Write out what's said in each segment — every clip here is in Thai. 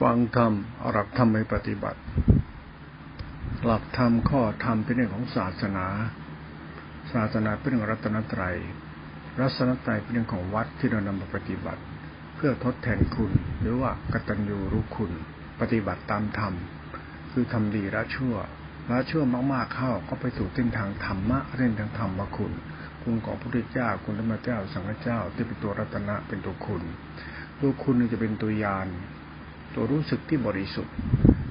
ฟังธรรมอาหลักธรรมไปปฏิบัติ หลักธรรมข้อธรรมเป็นเรื่องของศาสนา ศาสนาเป็นเรื่องรัตนตรัย รัตนตรัยเป็นเรื่องของวัดที่เรานำมาปฏิบัติ เพื่อทดแทนคุณ หรือว่ากตัญญูรู้คุณ ปฏิบัติตามธรรม คือทำดีละชั่วละชั่วมากๆเข้าก็ไปสู่เส้นทางธรรมะเส้นทางธรรมคุณ คุณของพระพุทธเจ้าคุณธรรมเจ้าสังฆเจ้าที่เป็นตัวรัตนะเป็นตัวคุณ ตัวคุณจะเป็นตัวยานตัวรู้สึกที่บริสุทธิ์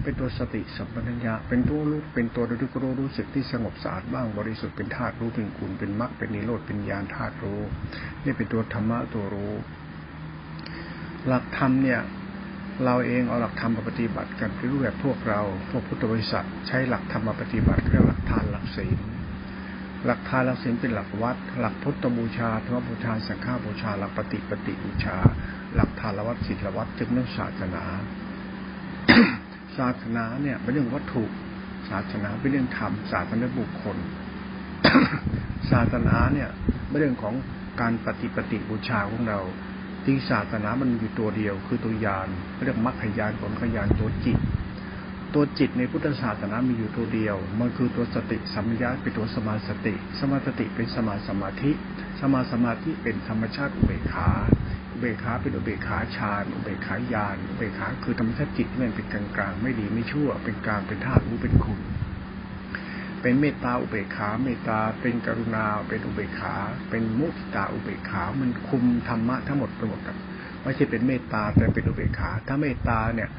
เป็นตัวสติสัมปชัญญะเป็นตัวรู้เป็นตัวรู้รู้รู้สึกที่สงบสะอาดบ้างบริสุทธิ์เป็นธาตุรู้เป็นคุณเป็นมรรคเป็นนิโรธเป็นญาณธาตุรู้นี่เป็นตัวธรรมะตัวรู้ หลักธรรมเนี่ยเราเองเอาหลักธรรมมาปฏิบัติกันเป็นรูปแบบพวกเราพวกพุทธบริษัทใช้หลักธรรมมาปฏิบัติเรียกหลักทานหลักศีล หลักทานหลักศีลเป็นหลักวัด หลักพุทธบูชาธรรมบูชาสังฆบูชา หลักปฏิปฏิบูชา หลักฐานวัดศิลวัดจึงเรื่องศาสนา ศาสนาเนี่ยเป็นเรื่องวัตถุ ศาสนาเป็นเรื่องธรรมศาสนาบุคคล ศาสนาเนี่ยเป็นเรื่องของการปฏิปฏิบูชาของเราที่ศาสนามันอยู่ตัวเดียว คือตัวยานเรียกมรรคยานผลขยานตัวจิต ตัวจิตในพุทธศาสนามีอยู่ตัวเดียว มันคือตัวสติสัมยาเป็นตัวสมาสติ สมาสติเป็นสมาสมาธิ สมาสมาธิเป็นธรรมชาติอุเบกขาเบกขาเป็นอุเบกขาฌานอุเบกขายานอุเบกขาคือธรรมชาติจิตที่มันเป็นกลางกลางไม่ดีไม่ชั่ว เป็นกลางเป็นธาตุรู้เป็นคุณ เป็นเมตตาอุเบกขาเมตตาเป็นกรุณาเป็นอุเบกขา เป็นมุทิตาอุเบกขา มันคุมธรรมะทั้งหมดไปหมดไม่ใช่เป็นเมตตาแต่เป็นอุเบกขา ถ้าเมตตาเนี่ย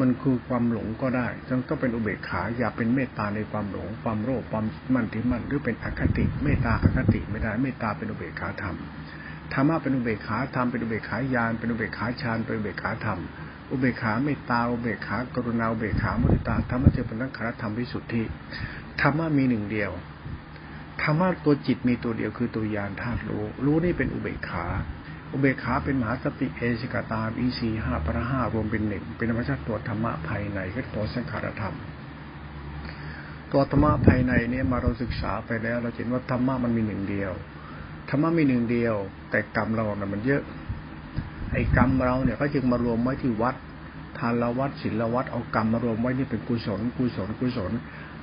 มันคือความหลงก็ได้ต้องต้องเป็นอุเบกขา อย่าเป็นเมตตาในความหลง ความโลภความมั่นที่มั่นหรือเป็นอคติ เมตตาอคติไม่ได้ เมตตาเป็นอุเบกขาธรรมธรรมะเป็นอุเบกขาธรรมเป็นอุเบกขายานเป็นอุเบกขาฌานเป็นอุเบกขาธรรม อุเบกขาเมตตาอุเบกขากรุณาอุเบกขามุติตาธรรมะจะเป็นนักขรธรรมวิสุทธิธรรมะมีหนึ่งเดียวธรรมะตัวจิตมีตัวเดียวคือตัวยานธาตุรู้ รู้นี่เป็นอุเบกขา อุเบกขาเป็นมหาสติเอสิกตาอีสีห้าพระห้ารวมเป็นหนึ่งเป็นธรรมชาติตัวธรรมะภายในก็ตัวสังขารธรรม ตัวธรรมะภายในเนี่ยมาเราศึกษาไปแล้ว เราเห็นว่าธรรมะมันมีหนึ่งเดียวธรรมะมีหนึ่งเดียว แต่กรรมเราเนี่ยมันเยอะ ไอ้กรรมเราเนี่ยก็จึงมารวมไว้ที่วัดทานละวัดศีลวัดเอากรรมมารวมไว้นี่เป็นกุศลกุศลกุศล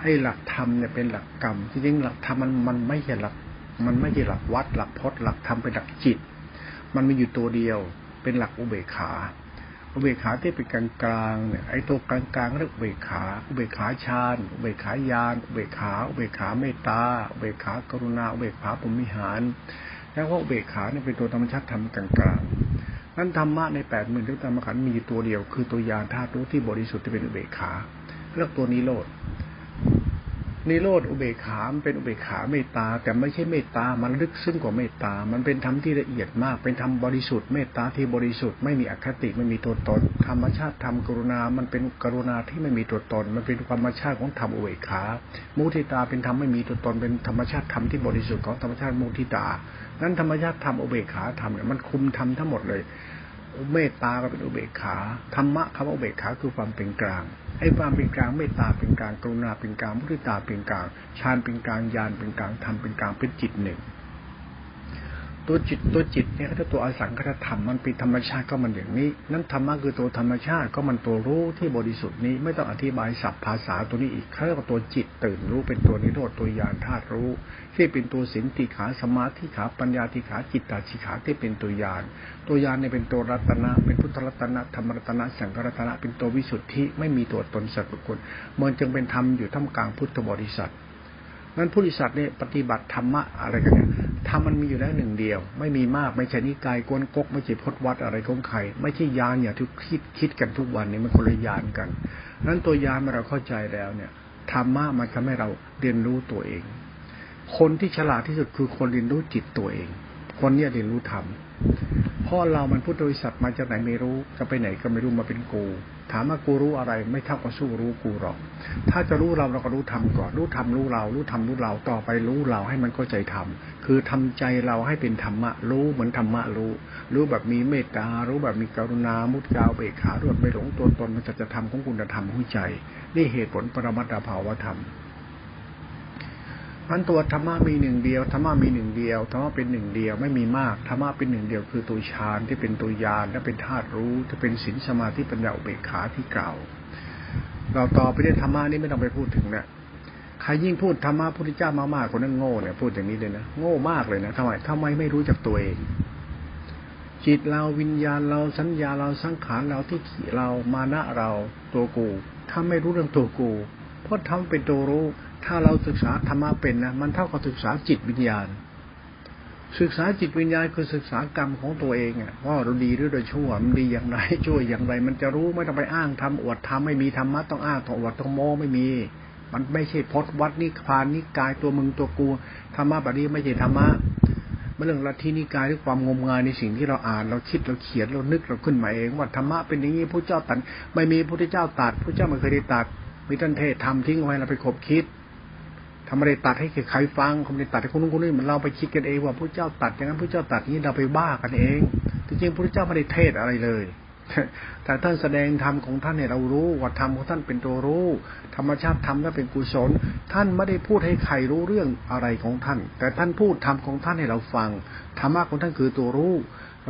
ไอ้หลักธรรมเนี่ยเป็นหลักกรรมจริงๆหลักธรรมมันมันไม่ใช่หลัก มันไม่ใช่หลักวัด หลักพจน์หลักธรรมเป็นหลักจิต มันมีอยู่ตัวเดียว เป็นหลักอุเบกขา อุเบกขาที่เป็นกลางกลางเนี่ยไอ้ตัวกลางกลางเรียกอุเบกขา อุเบกขาฌานอุเบกขายานอุเบกขาอุเบกขาเมตตาอุเบกขากรุณาอุเบกขาปมิหารแล้วก็อุเบกขาเนี่ยเป็นตัวธรรมชาติธรรมกลางกลางนั้นธรรมะในแปดหมื่นทุกธรรมขันมีตัวเดียว คือตัวยานธาตุรู้ที่บริสุทธิ์ที่เป็นอุเบกขาเรียกตัวนิโรธ นิโรธอุเบกขาเป็นอุเบกขาเมตตา แต่ไม่ใช่เมตตา มันลึกซึ้งกว่าเมตตา มันเป็นธรรมที่ละเอียดมาก เป็นธรรมบริสุทธิ์เมตตาที่บริสุทธิ์ไม่มีอคติไม่มีตัวตน ธรรมชาติธรรมกรุณา มันเป็นกรุณาที่ไม่มีตัวตน มันเป็นธรรมชาติของธรรมอุเบกขามุทิตาเป็นธรรมไม่มีตัวตน เป็นธรรมชาติธรรมที่บริสุทธิ์ของธรรมชาติมุทิตา นั้นธรรมชาติธรรมอุเบกขาธรรมเนี่ยมันคุมธรรมทั้งหมดเลย เมตตาก็เป็นอุเบกขาธรรมะคำว่าอุเบกขาคือความเป็นกลางไอ้ความเป็นกลางเมตตาเป็นกลางกรุณาเป็นกลางมุทิตาเป็นกลางฌานเป็นกลางญาณเป็นกลางธรรมเป็นกลางเป็นจิตหนึ่ง ตัวจิตตัวจิตเนี่ยถ้าตัวอสังขตธรรมมันเป็นธรรมชาติก็มันอย่างนี้ นั้นธรรมะคือตัวธรรมชาติก็มันตัวรู้ที่บริสุทธิ์นี้ไม่ต้องอธิบายศัพท์ภาษาตัวนี้อีกเขาเรียกว่าตัวจิตตื่นรู้เป็นตัวนิโรธตัวยานธาตุรู้ ที่เป็นตัวสินติขาสมาธิขาปัญญาติขาจิตตาชิขาที่เป็นตัวยานตัวยานเนี่ยเป็นตัวรัตนะ เป็นพุทธรัตนะธรรมรัตนะสังฆรัตนะเป็นตัววิสุทธิไม่มีตัวตนสัตว์บุคคลมันจึงเป็นธรรมอยู่ท่ามกลางพุทธบริษัทนั้นผู้ริษัทเนี่ยปฏิบัติธรรมะอะไรกันเนี่ย ธรรมมันมีอยู่แล้วหนึ่งเดียว ไม่มีมากไม่ใช่นิกายกวนกก ไม่ใช่พจวัดอะไรของใคร ไม่ใช่ยานอย่างที่คิดคิดกันทุกวันนี้มันคนละยานกันนั้นตัวยานเมื่อเราเข้าใจแล้วเนี่ยธรรมะมันทำให้เราเรียนรู้ตัวเอง คนที่ฉลาดที่สุดคือคนเรียนรู้จิตตัวเอง คนเนี้ยเรียนรู้ธรรม พ่อเรามันพุทธบริษัทมาจากไหนไม่รู้ จะไปไหนก็ไม่รู้มาเป็นกู ถามว่ากูรู้อะไร ไม่เท่ากับสู้รู้กูหรอก ถ้าจะรู้เราเราก็รู้ทำก่อน รู้ทำรู้เรา รู้ทำรู้เรา ต่อไปรู้เราให้มันเข้าใจทำคือทำใจเราให้เป็นธรรมะ รู้เหมือนธรรมะรู้ รู้แบบมีเมตตา รู้แบบมีกรุณา มุตกาวเบกขารู้แบบไม่หลงตัวตนมันจะจะทำของคุณธรรมหัวใจ นี่เหตุผลปรมัตถภาวธรรม มันตัวธรรมะมีหนึ่งเดียวธรรมะมีหนึ่งเดียวธรรมะเป็นหนึ่งเดียวไม่มีมากธรรมะเป็นหนึ่งเดียวคือตัวฌานที่เป็นตัวยานและเป็นธาตุรู้จะเป็นศีลสมาธิปัญญาอุเบกขาที่เก่าเราต่อไปเรื่องธรรมะนี่ไม่ต้องไปพูดถึงเนี่ยใครยิ่งพูดธรรมะพุทธเจ้ามากๆคนนั้นโง่เนี่ยพูดอย่างนี้เลยนะโง่มากเลยนะทำไมทำไมไม่รู้จักตัวเองจิตเราวิญญาณเราสัญญาเราสังขารเราที่ขี่เรามานะเราตัวกูถ้าไม่รู้เรื่องตัวกูเพราะทำเป็นตัวรู้ ถ้าเราศึกษาธรรมะเป็นนะมันเท่ากับศึกษาจิตวิญญาณ ศึกษาจิตวิญญาณคือศึกษากรรมของตัวเองอะว่าเราดีหรือเราชั่วมันดีอย่างไรชั่วอย่างไร มันจะรู้ไม่ต้องไปอ้างทำอวดทำไม่มีธรรมะต้องอ้างต้องอวดต้องโม้ไม่มี มันไม่ใช่พจน์วัดนิพานนิกายตัวมึงตัวกูธรรมะแบบนี้ไม่ใช่ธรรมะเรื่องลัทธินิกายหรือความงมงายในสิ่งที่เราอ่านเราคิดเราเขียนเรานึกเราขึ้นมาเองว่าธรรมะเป็นอย่างนี้พระเจ้าตัดไม่มีพระเจ้าตัดพระเจ้าไม่เคยได้ตัดมีท่านเทศทำทิ้งไว้เราไปคบคิด ทำไม่ได้ตัดให้ใครฟังเขาไม่ได้ตัดให้คนนู้นคนนี้เหมือนเราไปคิดกันเองว่าพระเจ้าตัดอย่างนั้นพระเจ้าตัดนี้เราไปบ้ากันเองจริงๆพระเจ้าไม่ได้เทศอะไรเลยแต่ท่านแสดงธรรมของท่านเนี่ยเรารู้ว่าธรรมของท่านเป็นตัวรู้ ธรรมชาติธรรมนั้นเป็นกุศล ท่านไม่ได้พูดให้ใครรู้เรื่องอะไรของท่าน แต่ท่านพูดธรรมของท่านให้เราฟังธรรมะของท่านคือตัวรู้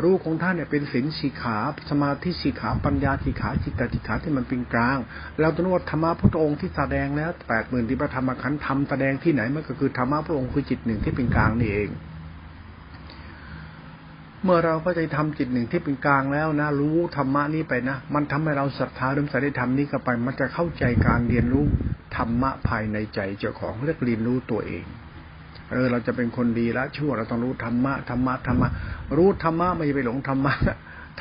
รู้ของท่านเนี่ยเป็นศีลสีขาสมาธิสีขาปัญญาสีขาจิตตสิขาที่มันเป็นกลาง เราต้องว่าธรรมะพระองค์ที่แสดงแล้วแปดหมื่นที่พระธรรมขันธ์ทำแสดงที่ไหนมันก็คือธรรมะพระองค์คือจิตหนึ่งที่เป็นกลางนี่เอง เมื่อเราก็จะทำจิตหนึ่งที่เป็นกลางแล้วนะ รู้ธรรมะนี้ไปนะ มันทำให้เราศรัทธาเริ่มใส่ได้ทำนี้ก็ไป มันจะเข้าใจการเรียนรู้ธรรมะภายในใจเจ้าของเรียกเรียนรู้ตัวเอง เออเราจะเป็นคนดีละชั่วเราต้องรู้ธรรมะธรรมะธรรมะรู้ธรรมะไม่ไปหลงธรรมะ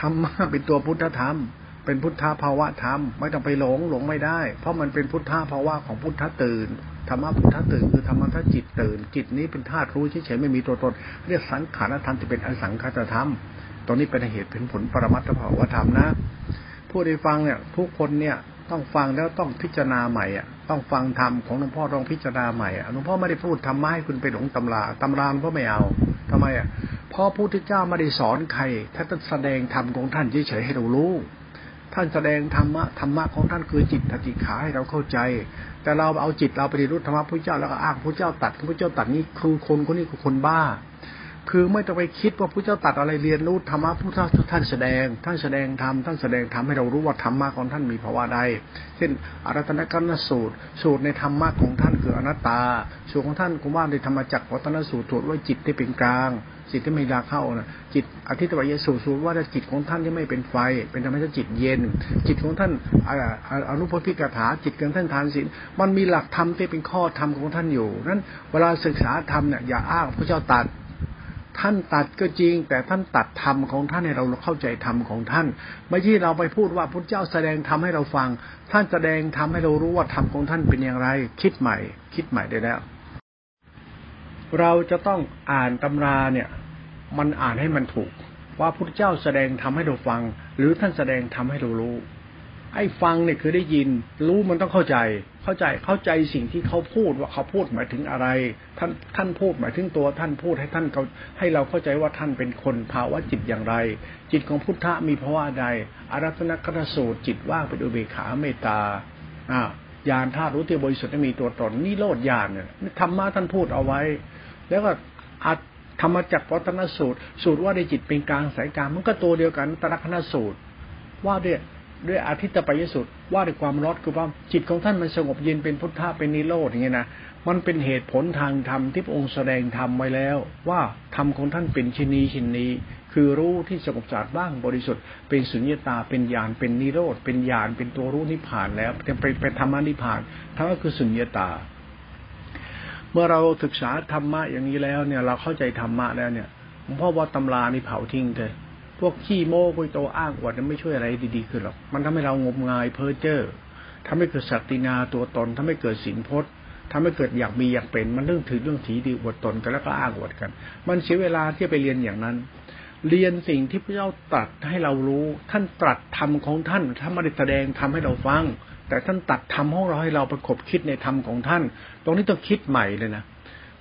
ธรรมะเป็นตัวพุทธธรรม เป็นพุทธภาวะธรรม ไม่ต้องไปหลงหลงไม่ได้ เพราะมันเป็นพุทธภาวะของพุทธตื่นธรรมะพุทธตื่นคือธรรมะทจิตตื่น จิตนี้เป็นธาตุรู้เฉยๆไม่มีตัวตนเรียกสังขารธรรมที่เป็นอสังขารธรรมตรงนี้เป็นเหตุเป็นผลปรมัตถภาวะธรรมนะ ผู้ได้ฟังเนี่ยทุกคนเนี่ย ต้องฟังแล้วต้องพิจารณาใหม่อะต้องฟังธรรมของหลวงพ่อต้องพิจารณาใหม่อะหลวงพ่อไม่ได้พูดธรรมะให้คุณไปหลงตำราตำราหลวงพ่อไม่เอาทำไมอะเพราะพระพุทธเจ้าไม่ได้สอนใครท่านแสดงธรรมของท่านเฉยๆให้เรารู้ท่านแสดงธรรมะธรรมะของท่านคือจิตตติขาให้เราเข้าใจ แต่เราเอาจิตเราไปรู้ธรรมะพระเจ้าแล้วก็อ้างพระเจ้าตัดพระเจ้าตัดนี้คือคนคนนี้คือคนบ้า คือไม่ต้องไปคิดว่าพระเจ้าตัดอะไรเรียนรู้ธรรมะพระท่านแสดง ท่านแสดงธรรมท่านแสดงธรรมให้เรารู้ว่าธรรมะของท่านมีภาวะใด เช่นอารัตนกรรมสูตร สูตรในธรรมะของท่านคืออนัตตา สูตรของท่านคุณว่าในธรรมจักรวัฒนสูตรตรวจว่าจิตที่เป็นกลางจิตที่ไม่ราเข้านะจิตอธิตวัยสูตรสูตรว่าจิตของท่านที่ไม่เป็นไฟ เป็นธรรมชาติจิตเย็น จิตของท่านอนุพธิกถาจิตของท่านทานศีลมันมีหลักธรรมที่เป็นข้อธรรมของท่านอยู่นั้นเวลาศึกษาธรรมเนี่ยอย่าอ้างพระเจ้าตัด ท่านตัดก็จริง แต่ท่านตัดธรรมของท่านให้เราเข้าใจธรรมของท่าน ไม่ใช่เราไปพูดว่าพระเจ้าแสดงธรรมให้เราฟัง ท่านแสดงธรรมให้เรารู้ว่าธรรมของท่านเป็นอย่างไร คิดใหม่ คิดใหม่ได้แล้ว เราจะต้องอ่านตำราเนี่ย มันอ่านให้มันถูก ว่าพระเจ้าแสดงธรรมให้เราฟัง หรือท่านแสดงธรรมให้เรารู้ ไอ้ฟังเนี่ยคือได้ยิน รู้มันต้องเข้าใจ เข้าใจเข้าใจสิ่งที่เขาพูดว่าเขาพูดหมายถึงอะไร ท่านท่านพูดหมายถึงตัวท่านพูดให้ท่านเขาให้เราเข้าใจว่าท่านเป็นคนภาวะจิตอย่างไร จิตของพุทธะมีภาวะใดอารัตนกรสูตรจิตว่างเป็นอุเบกขาเมตตาอ่ายานธาตุรู้ที่บริสุทธิ์มีตัวตนนี่โลดญาณเนี่ยธรรมะท่านพูดเอาไว้ แล้วก็อัดธรรมจักรวัฒนสูตร สูตรว่าในจิตเป็นกลางสายกลางมันก็ตัวเดียวกันตรักนสูตร ว่าด้วย ด้วยอาทิตตปยสุดว่าด้วยความร้อนคือว่าจิตของท่านมันสงบเย็นเป็นพุทธะเป็นนิโรธอย่างเงี้ยนะมันเป็นเหตุผลทางธรรมที่พระองค์แสดงธรรมไว้แล้ว ว่าธรรมของท่านเป็นชินีชินนี้ คือรู้ที่สงบสะอาดบ้างบริสุทธิ์เป็นสุญญตาเป็นญาณเป็นนิโรธเป็นญาณเป็นตัวรู้นิพพานแล้วเป็นเป็นธรรมนิพพานทั้งก็คือสุญญตา เมื่อเราศึกษาธรรมะอย่างนี้แล้วเนี่ย เราเข้าใจธรรมะแล้วเนี่ยหลวงพ่อว่าตำรานี่เผาทิ้งเถอะ พวกขี้โม้กุยโตอ้างอวดนั้นไม่ช่วยอะไรดีๆขึ้นหรอก มันทำให้เรางมงายเพ้อเจ้อทำให้เกิดสัตินาตัวตนทำให้เกิดสินพจน์ทำให้เกิดอยากมีอยากเป็น มันเรื่องถือเรื่องถีดีอวดตนกันแล้วก็อ้างอวดกัน มันเสียเวลาที่ไปเรียนอย่างนั้น เรียนสิ่งที่พระเจ้าตรัสให้เรารู้ ท่านตรัสธรรมของท่านท่านไม่ได้แสดงทำให้เราฟัง แต่ท่านตัดธรรมของเราให้เราประกบคิดในธรรมของท่าน ตรงนี้ต้องคิดใหม่เลยนะ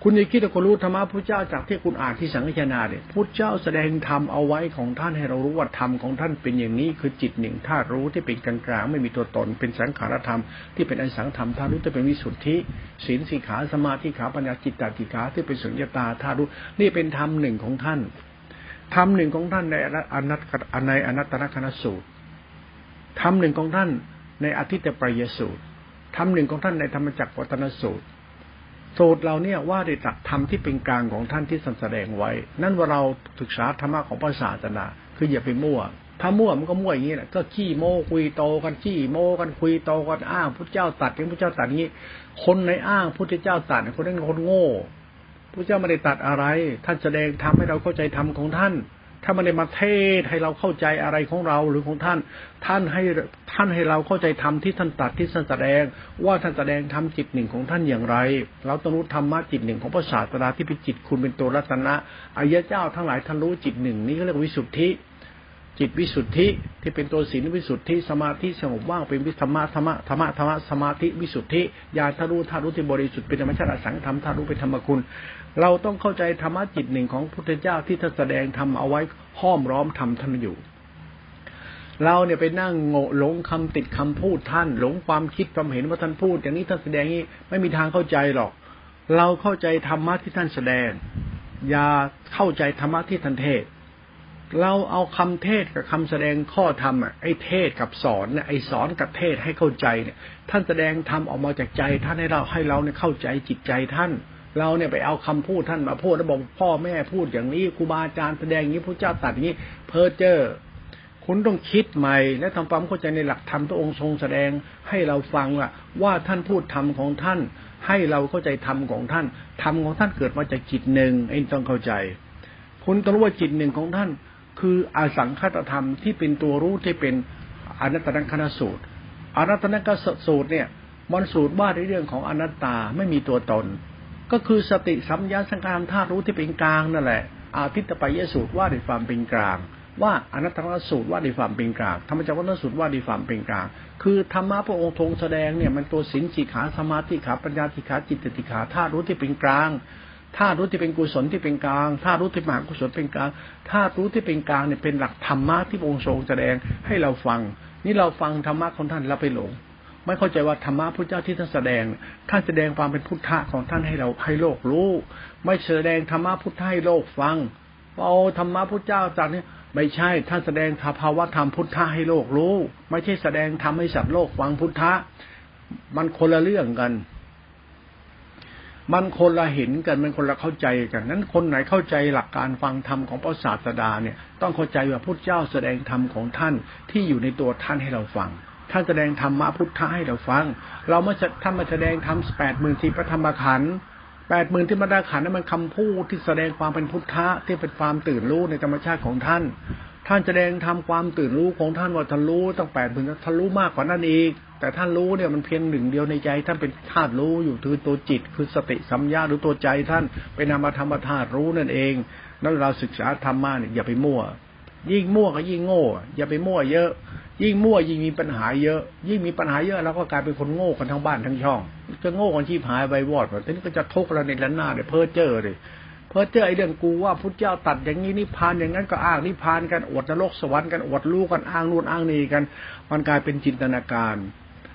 คุณอย่าคิดว่าคุณรู้ธรรมะพระเจ้าจากที่คุณอ่านที่สังฆนาเนี่ยพระเจ้าแสดงธรรมเอาไว้ของท่านให้เรารู้ว่าธรรมของท่านเป็นอย่างนี้คือจิตหนึ่งธาตุรู้ที่เป็นกลางกลางไม่มีตัวตนเป็นสังขารธรรม ที่เป็นอสังธรรมธาตุรู้ที่เป็นวิสุทธิศีลสีขาสมาธิขาปัญญาจิตตติขาที่เป็นสุญญตาธาตุรู้นี่เป็นธรรมหนึ่งของท่านธรรมหนึ่งของท่านในอนัตในอนัตตนคณสูตรธรรมหนึ่งของท่านในอธิตปรยสูตรธรรมหนึ่งของท่านในธรรมจักรวัตนสูตร สูตรเราเนี่ยว่าด้วยตักธรรมที่เป็นกลางของท่านที่แสดงไว้ นั่นว่าเราศึกษาธรรมะของพระศาสนา คืออย่าไปมั่ว ถ้ามั่วมันก็มั่วอย่างนี้แหละก็ขี้โม้คุยโตกันขี้โม้กันคุยโตกันอ้างพระเจ้าตัดอย่างพระเจ้าตัดนี้ คนในอ้างพระเจ้าตัดคนนั้นคนโง่พระเจ้าไม่ได้ตัดอะไร ท่านแสดงทำให้เราเข้าใจธรรมของท่าน ถ้ามันได้มาเทศให้เราเข้าใจอะไรของเราหรือของท่าน ท่านให้ท่านให้เราเข้าใจธรรมที่ท่านตัดที่ท่านแสดง ว่าท่านแสดงธรรมจิตหนึ่งของท่านอย่างไร เราต้องรู้ธรรมะจิตหนึ่งของพระศาสดาที่เป็นจิตคุณเป็นตัวรัตนะอายะเจ้าทั้งหลายท่านรู้จิตหนึ่งนี้ก็เรียกวิสุทธิ จิตวิสุทธิที่เป็นตัวศีลวิสุทธิสมาธิสงบว่างเป็นวิธรรมะธรรมะธรรมะธรรมะสมาธิวิสุทธิญาณทารุทารุที่บริสุทธิ์เป็นธรรมชาติสังธรรมทารุเป็นธรรมคุณ เราต้องเข้าใจธรรมะจิตหนึ่งของพุทธเจ้าที่ท่านแสดงทำเอาไว้ห้อมร้อมทำท่านอยู่ เราเนี่ยไปนั่งโง่หลงคำติดคำพูดท่าน หลงความคิดความเห็นว่าท่านพูด อย่างนี้ท่านแสดงนี้ไม่มีทางเข้าใจหรอก เราเข้าใจธรรมะที่ท่านแสดง อย่าเข้าใจธรรมะที่ท่านเทศ เราเอาคำเทศกับคำแสดงข้อธรรมอะไอ้เทศกับสอนเนี่ยไอ้สอนกับเทศให้เข้าใจเนี่ย ท่านแสดงธรรมออกมาจากใจท่านให้เราให้เราเนี่ยเข้าใจจิตใจท่าน เราเนี่ยไปเอาคำพูดท่านมาพูดแล้วบอกพ่อแม่พูดอย่างนี้ครูบาอาจารย์แสดงอย่างนี้พระเจ้าตัดอย่างนี้ เพอเจอคุณต้องคิดใหม่ และทำความเข้าใจในหลักธรรมที่องค์ทรงแสดงให้เราฟังว่าว่าท่านพูดธรรมของท่าน ให้เราเข้าใจธรรมของท่านธรรมของท่านเกิดมาจากจิตหนึ่งเองต้องเข้าใจ คุณต้องรู้ว่าจิตหนึ่งของท่าน คืออาสังคตธรรมที่เป็นตัวรู้ที่เป็นอนัตตนคณสูตรอนัตตนคสูตรเนี่ยมันสูตรว่าในเรื่องของอนัตตาไม่มีตัวตน ก็คือสติสัมยาสังการธาตุรู้ที่เป็นกลางนั่นแหละอาทิตตปยสูตรว่าในความเป็นกลาง ว่าอนัตตนสูตรว่าในความเป็นกลางธรรมจักรวัฏสูตรว่าในความเป็นกลาง คือธรรมะพระองค์ทรงแสดงเนี่ยมันตัวสินจิขาสมาธิขาปัญญาติขาจิตติขาธาตุรู้ที่เป็นกลางธาตุรู้ที่เป็นกุศลที่เป็นกลางธาตุรู้ที่มหากุศลเป็นกลางธาตุรู้ที่เป็นกลางเนี่ยเป็นหลักธรรมะที่องค์ทรงแสดงให้เราฟัง นี่เราฟังธรรมะของท่านเราไปหลง ไม่เข้าใจว่าธรรมะพระเจ้าที่ท่านแสดง ท่านแสดงความเป็นพุทธะของท่านให้เราให้โลกรู้ ไม่แสดงธรรมะพุทธะให้โลกฟังเอาธรรมะพระเจ้าจากนี้ไม่ใช่ท่านแสดงภาวะธรรมพุทธะให้โลกรู้ ไม่ใช่แสดงธรรมให้สัตว์โลกฟังพุทธะมันคนละเรื่องกัน มันคนละเห็นกันมันคนละเข้าใจกันนั้นคนไหนเข้าใจหลักการฟังธรรมของพระศาสดาเนี่ย ต้องเข้าใจว่าพุทธเจ้าแสดงธรรมของท่านที่อยู่ในตัวท่านให้เราฟัง ท่านแสดงธรรมะพุทธะให้เราฟัง เราไม่ท่านมาแสดงธรรมแปดหมื่นที่พระธรรมขันธ์แปดหมื่นที่มาดาขันนั้นมันคำพูดที่แสดงความเป็นพุทธะที่เป็นความตื่นรู้ในธรรมชาติของท่าน ท่านแสดงทำความตื่นรู้ของท่านว่าท่านรู้ตั้งแปดหมื่นท่านรู้มากกว่านั้นอีก แต่ท่านรู้เนี่ยมันเพียงหนึ่งเดียวในใจ ท่านเป็นธาตุรู้อยู่คือตัวจิต คือสติสัมยาหรือตัวใจท่านเป็นนามธรรมธาตุรู้นั่นเองนั้นเราศึกษาธรรมะเนี่ยอย่าไปมั่ว ยิ่งมั่วก็ยิ่งโง่ อย่าไปมั่วเยอะ ยิ่งมั่วยิ่งมีปัญหาเยอะ ยิ่งมีปัญหาเยอะเราก็กลายเป็นคนโง่กันทั้งบ้านทั้งช่องจะโง่กันชีพหายไปวอดทีนี้ก็จะทุกข์เราในล้านหน้าเนี่ยเพ้อเจ้อเลยเพ้อเจ้อไอ้เรื่องกูว่าพุทธเจ้าตัดอย่างนี้นิพพานอย่างนั้นก็อ้างนิพพานกันอวดนรกสวรรค์กันอวดลูกกันอ้างนู่นอ้างนี่กัน มันกลายเป็นจินตนาการ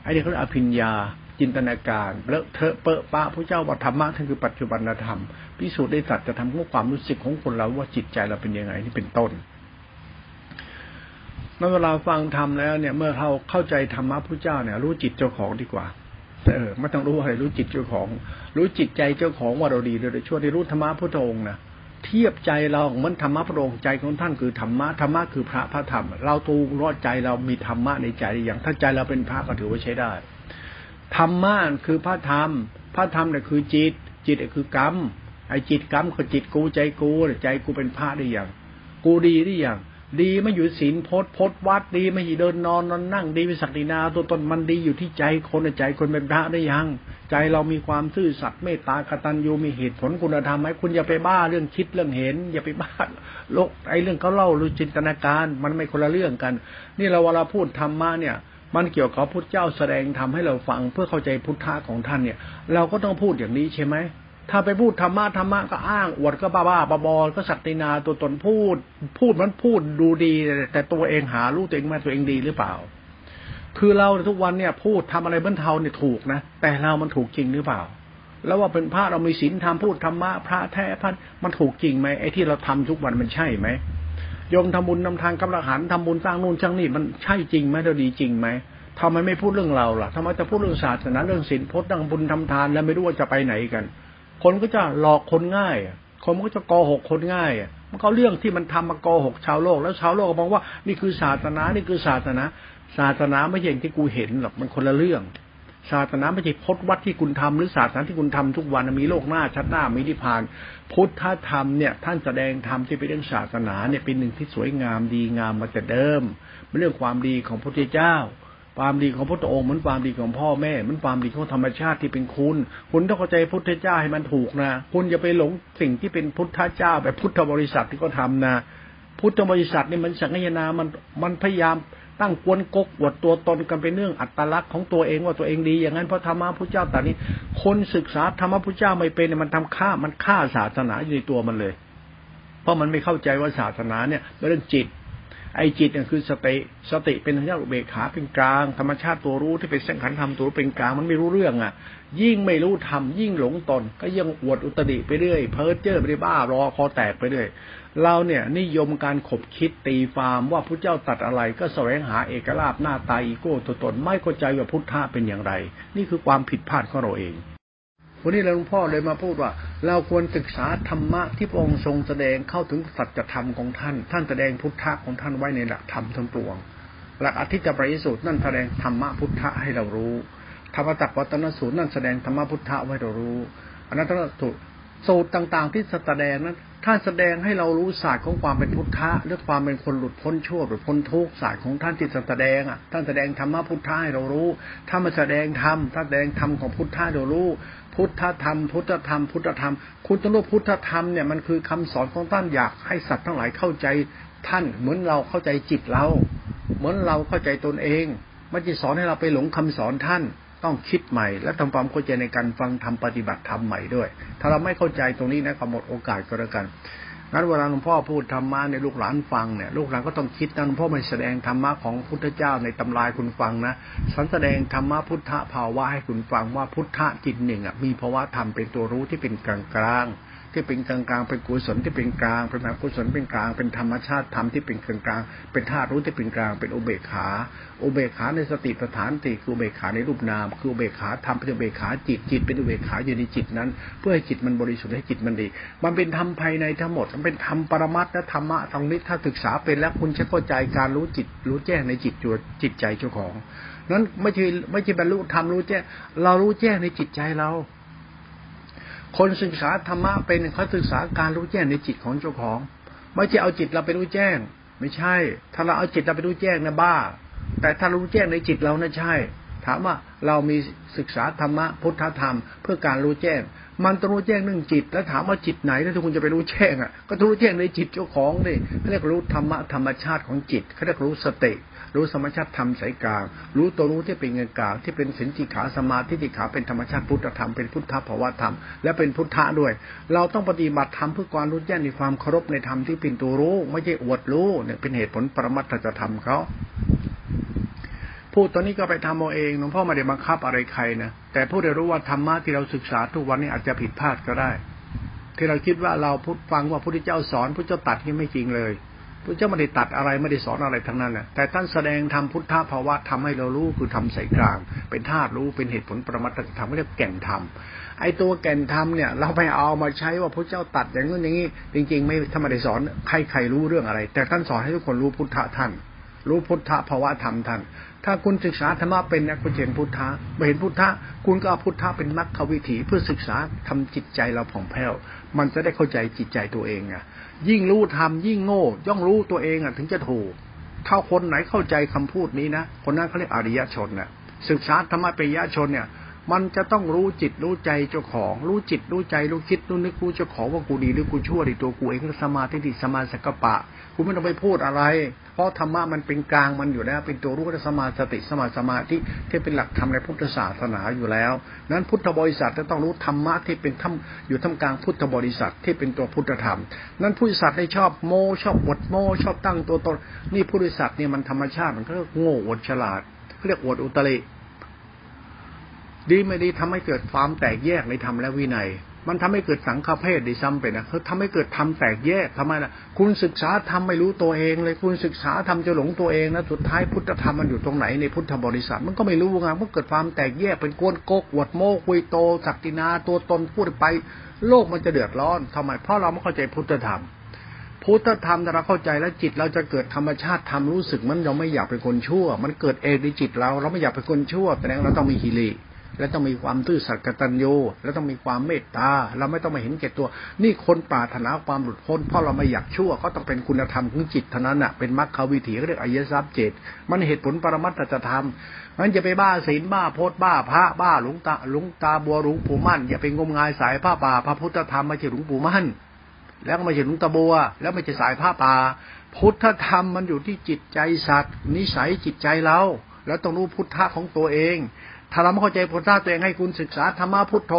ไอ้นี่เขาเรียกอภิญญาจินตนาการเลอะเทอะเปอะปะพระเจ้าว่าธรรมะท่านคือปัจจุบันธรรมพิสูจน์ได้สัจจะทำให้ความรู้สึกของคนเราว่าจิตใจเราเป็นยังไงนี่เป็นต้น เมื่อเราฟังธรรมแล้วเนี่ย เมื่อเราเข้าใจธรรมะพระเจ้าเนี่ย รู้จิตเจ้าของดีกว่าเออไม่ต้องรู้อะไรรู้จิตเจ้าของ รู้จิตใจเจ้าของว่าเราดีเราช่วยได้รู้ธรรมะพระองค์นะเทียบใจเราเหมือนธรรมะพระองค์ใจของท่านคือธรรมะธรรมะคือพระพระธรรม เราตูรอดใจเรามีธรรมะในใจอย่างถ้าใจเราเป็นพระก็ถือว่าใช้ได้ธรรมะคือพระธรรม พระธรรมเนี่ยคือจิต จิตคือกรรมไอ้จิตกรรมคือจิตกูใจกูใจกูเป็นพระได้อย่าง กูดีได้อย่าง ดีไม่อยู่ศีลพจน์พจน์วัดดีไม่เดินนอนนอนนั่งดีวิสักดินาตัวตนมันดีอยู่ที่ใจคนใจคนเป็นพระได้ยัง ใจเรามีความซื่อสัตย์เมตตากตัญญูมีเหตุผลคุณธรรมไหมคุณอย่าไปบ้าเรื่องคิดเรื่องเห็น อย่าไปบ้าโลกไอ้เรื่องเขาเล่าหรือจินตนาการ มันไม่คนละเรื่องกัน นี่เราเวลาพูดธรรมะเนี่ย มันเกี่ยวกับพุทธเจ้าแสดงทำให้เราฟังเพื่อเข้าใจพุทธะของท่านเนี่ย เราก็ต้องพูดอย่างนี้ใช่ไหม ถ้าไปพูดธรรมะธรรมะก็อ้างอวดก็บ้าบ้าบอก็สัตตินาตัวตนพูด พูดมันพูดดูดี แต่ตัวเองหารู้ตัวเองมาตัวเองดีหรือเปล่า คือเราทุกวันเนี่ย พูดทำอะไรบรรเทาเนี่ยถูกนะแต่เรามันถูกจริงหรือเปล่า แล้วว่าเป็นพระเรามีศีลทำพูดธรรมะพระแท้พันมันถูกจริงไหมไอ้ที่เราทำทุกวันมันใช่ไหมยมทำบุญนำทางกำลังหันทำบุญสร้างนู่นสร้างนี่มันใช่จริงไหมเราดีจริงไหมทำไมไม่พูดเรื่องเราล่ะทำไมจะพูดเรื่องศาสนาเรื่องศีลพจน์ดังบุญทำทานแล้วไม่รู้ว่าจะไปไหนกัน คนก็จะหลอกคนง่ายคนก็จะโกหกคนง่ายมันก็เรื่องที่มันทำมาโกหกชาวโลก แล้วชาวโลกก็มองว่านี่คือศาสนานี่คือศาสนา ศาสนาไม่ใช่อย่างที่กูเห็นหรอกมันคนละเรื่อง ศาสนาไม่ใช่พจน์วัดที่คุณทำหรือศาสนาที่คุณทำทุกวันมีโลกหน้าชัดหน้ามีนิพพาน พุทธธรรมเนี่ยท่านแสดงธรรมที่เป็นเรื่องศาสนาเนี่ยเป็นหนึ่งที่สวยงามดีงามมาแต่เดิมเป็นเรื่องความดีของพระพุทธเจ้า ความดีของพระองค์เหมือนความดีของพ่อแม่เหมือนความดีของธรรมชาติที่เป็นคุณ คุณต้องเข้าใจพุทธเจ้าให้มันถูกนะคุณอย่าไปหลงสิ่งที่เป็นพุทธเจ้าแบบพุทธบริษัทที่เขาทานะ พุทธบริษัทนี่มันสังยนามันมันพยายามตั้งกวนกกวดตัวตนกันเป็นเรื่องอัตลักษณ์ของตัวเองว่าตัวเองดี อย่างนั้นเพราะธรรมะพุทธเจ้าต่นี้ คนศึกษาธรรมะพุทธเจ้าไม่เป็นมันทำฆ่ามันฆ่าศาสนาอยู่ในตัวมันเลย เพราะมันไม่เข้าใจว่าศาสนาเนี่ยเป็นเรื่องจิต ไอจิตเนี่ยคือสติสติเป็นธรรมชาติอุเบกขาเป็นกลาง ธรรมชาติตัวรู้ที่เป็นเส้นขันธรรมตัวเป็นกลางมันไม่รู้เรื่องอะ ยิ่งไม่รู้ทำยิ่งหลงตน ก็ยังอวดอุตริไปเรื่อยเพ้อเจ้อไปบ้ารอคอแตกไปเรื่อยเราเนี่ยนิยมการขบคิดตีฟาร์มว่าพระเจ้าตัดอะไร ก็แสวงหาเอกราชหน้าตาอีโก้ตัวตนไม่เข้าใจว่าพุทธะเป็นอย่างไร นี่คือความผิดพลาดของเราเอง วันนี้หลวงพ่อเลยมาพูดว่า เราควรศึกษาธรรมะที่พระองค์ทรงแสดงเข้าถึงสัจธรรมของท่าน ท่านแสดงพุทธะของท่านไว้ในหลักธรรมทั้งปวง หลักอธิจจปริสูตรนั่นแสดงธรรมะพุทธะให้เรารู้ ธรรมตักวัตนสูตรนั่นแสดงธรรมะพุทธะไว้เรารู้อนัตตสูตรสูตรต่างๆ ที่แสดงนั้น ท่านแสดงให้เรารู้ศาสตร์ของความเป็นพุทธะเรื่อความเป็นคนหลุดพ้นชั่วหรือพ้นทุกข์ศาสตร์ของท่านที่แสดงอะท่านแสดงธรรมะพุทธะให้เรารู้ ถ้ามาแสดงธรรมท่านแสดงธรรมของพุทธะเรารู้ พุทธธรรม พุทธธรรม พุทธธรรม คุณต้องรู้พุทธธรรมเนี่ยมันคือคำสอนของท่านอยากให้สัตว์ทั้งหลายเข้าใจท่านเหมือนเราเข้าใจจิตเรา เหมือนเราเข้าใจตนเองไม่จะสอนให้เราไปหลงคำสอนท่าน ต้องคิดใหม่ และทำความเข้าใจในการฟังทำปฏิบัติทำใหม่ด้วย ถ้าเราไม่เข้าใจตรงนี้นะก็หมดโอกาสก็แล้วกันงั้นเวลาหลวงพ่อพูดธรรมะในลูกหลานฟังเนี่ยลูกหลานก็ต้องคิดนะหลวงพ่อไม่แสดงธรรมะของพุทธเจ้าในตำรายคุณฟังนะฉันแสดงธรรมะพุทธภาวะให้คุณฟังว่าพุทธจิตหนึ่งอะมีภาวะธรรมเป็นตัวรู้ที่เป็นกลางกลาง ที่เป็นกลางกลางเป็นกุศลที่เป็นกลางเป็นแบบกุศลเป็นกลาง เป็นธรรมชาติธรรมที่เป็นกลางกลาง เป็นธาตุรู้ที่เป็นกลาง เป็นอุเบกขา อุเบกขาในสติปัฏฐานติคืออุเบกขาในรูปนาม คืออุเบกขาธรรมเป็นอุเบกขาจิตจิตเป็นอุเบกขาอยู่ในจิตนั้น เพื่อให้จิตมันบริสุทธิ์ให้จิตมันดี มันเป็นธรรมภายในทั้งหมด มันเป็นธรรมปรมัตถ์และธรรมะตรงนี้ถ้าศึกษาเป็นแล้วคุณจะเข้าใจการรู้จิตรู้แจ้งในจิตจุจิตใจเจ้าของนั้นไม่ใช่ไม่ใช่บรรลุธรรมรู้แจ้งเรารู้แจ้งในจิตใจเรา คนศึกษาธรรมะเป็นเขาศึกษาการรู้แจ้งในจิตของเจ้าของ ไม่ใช่เอาจิตเราไปรู้แจ้ง ไม่ใช่ ถ้าเราเอาจิตเราไปรู้แจ้งนะบ้า แต่ถ้ารู้แจ้งในจิตเรานะใช่ ถามว่าเรามีศึกษาธรรมะพุทธธรรม เพื่อการรู้แจ้ง มันต้องรู้แจ้งเรื่องจิต แล้วถามว่าจิตไหนแล้วทุกคนจะไปรู้แจ้งอะก็รู้แจ้งในจิตเจ้าของนี่เขาเรียกรู้ธรรมะธรรมชาติของจิตเขาเรียกรู้สติ รู้สมชาติธรรมสายกลาง รู้ตัวรู้ที่เป็นเงินกลางที่เป็นสินจิขาสมาธิจิขาเป็นธรรมชาติพุทธธรรมเป็นพุทธภาวะธรรมและเป็นพุทธะด้วย เราต้องปฏิบัติธรรมเพื่อความรู้แจ้งในความเคารพในธรรมที่เป็นตัวรู้ ไม่ใช่อวดรู้เนี่ยเป็นเหตุผลปรมัตถธรรมเขาพูดตอนนี้ก็ไปทำเอาเองหลวงพ่อไม่ได้บังคับอะไรใครนะแต่ผู้ได้รู้ว่าธรรมะที่เราศึกษาทุกวันนี้อาจจะผิดพลาดก็ได้ที่เราคิดว่าเราพุทธฟังว่าพระพุทธเจ้าสอนพระเจ้าตัดนี่ไม่จริงเลย พระเจ้าไม่ได้ตัดอะไรไม่ได้สอนอะไรทั้งนั้นแหละแต่ท่านแสดงทำพุทธภาวะทำให้เรารู้คือทำใส่กลาง เป็นธาตุรู้เป็นเหตุผลประมัตธรรมเรียกแก่นธรรมไอ้ตัวแก่นธรรมเนี่ยเราไปเอามาใช้ว่าพระเจ้าตัดอย่างนู้นอย่างนี้ จริง ๆ ไม่ทำไมได้สอนใครใครรู้เรื่องอะไร แต่ท่านสอนให้ทุกคนรู้พุทธะท่าน รู้พุทธภาวะธรรมท่าน ถ้าคุณศึกษาธรรมะเป็นนะคุณเห็นพุทธะไม่เห็นพุทธะคุณก็เอาพุทธะเป็นมรรควิถีเพื่อศึกษาทำจิตใจเราผ่องแผ้ว มันจะได้เข้าใจจิตใจตัวเองไงยิ่งรู้ทำยิ่งโง่ ย่องรู้ตัวเองอะ ถึงจะถูก ถ้าคนไหนเข้าใจคำพูดนี้นะ คนนั้นเขาเรียกอริยชนน่ะ ศึกษาธรรมะปริยชนเนี่ย มันจะต้องรู้จิตรู้ใจเจ้าของ รู้จิตรู้ใจรู้คิดรู้นึกรู้เจ้าของว่ากูดีหรือกูชั่วดีตัวกูเองสมาธิสมาสกปะ กูไม่ต้องไปพูดอะไร ราะธรรมะมันเป็นกลางมันอยู่แล้ว เป็นตัวรู้สมาสติสมาสมาธิที่เป็นหลักธรรมในพุทธศาสนาอยู่แล้ว นั้นพุทธบริษัทจะต้องรู้ธรรมะที่เป็นธรรมอยู่ท่ามกลางพุทธบริษัทที่เป็นตัวพุทธธรรม นั้นผู้บริษัทได้ชอบโมชอบบทโมชอบตั้งตัวตนนี่ผู้บริษัทเนี่ยมันธรรมชาติมันก็โง่อดฉลาดเรียกอดอุตริดีไม่ดีทำให้เกิดความแตกแยกในธรรมและวินัย มันทำให้เกิดสังฆเพศดิซ้ำไปนะเขาทำให้เกิดธรรมแตกแยกทำไมล่ะ คุณศึกษาธรรมไม่รู้ตัวเองเลย คุณศึกษาธรรมจะหลงตัวเองนะ สุดท้ายพุทธธรรมมันอยู่ตรงไหนในพุทธบริษัทมันก็ไม่รู้ไงมันเกิดความแตกแยกเป็นก้นโกกวดโมกุยโตศักดินาตัวตนพูดไป โลกมันจะเดือดร้อนทำไม เพราะเราไม่เข้าใจพุทธธรรม พุทธธรรมถ้าเราเข้าใจแล้วจิตเราจะเกิดธรรมชาติธรรมรู้สึกมันเราไม่อยากเป็นคนชั่ว มันเกิดเองในจิตเรา เราไม่อยากเป็นคนชั่วแสดงเราต้องมีฮิริ และต้องมีความซื่อสัตย์กตัญญูและต้องมีความเมตตาเราไม่ต้องมาเห็นแก่ตัว นี่คนปรารถนาความหลุดพ้นเพราะเราไม่อยากชั่วก็ต้องเป็นคุณธรรมของจิตเท่านั้นอะเป็นมรรควิถีเรียกอริยทรัพย์เจตมันเหตุผลปรมัตถธรรมมันจะไปบ้าศีลบ้าโพธบ้าพระบ้าหลวงตาหลวงตาบัวหลวงปู่มั่นอย่าไปงมงายสายผ้าป่าพระพุทธธรรมไม่ใช่หลวงปู่มั่นแล้วก็ไม่ใช่หลวงตาบัว แล้วไม่ใช่สายผ้าป่า พุทธธรรมมันอยู่ที่จิตใจสัตว์ นิสัยจิตใจเรา แล้วต้องรู้พุทธะของตัวเอง ถ้าเราไม่เข้าใจพุทธะตัวเองให้คุณศึกษาธรรมะพุทโธ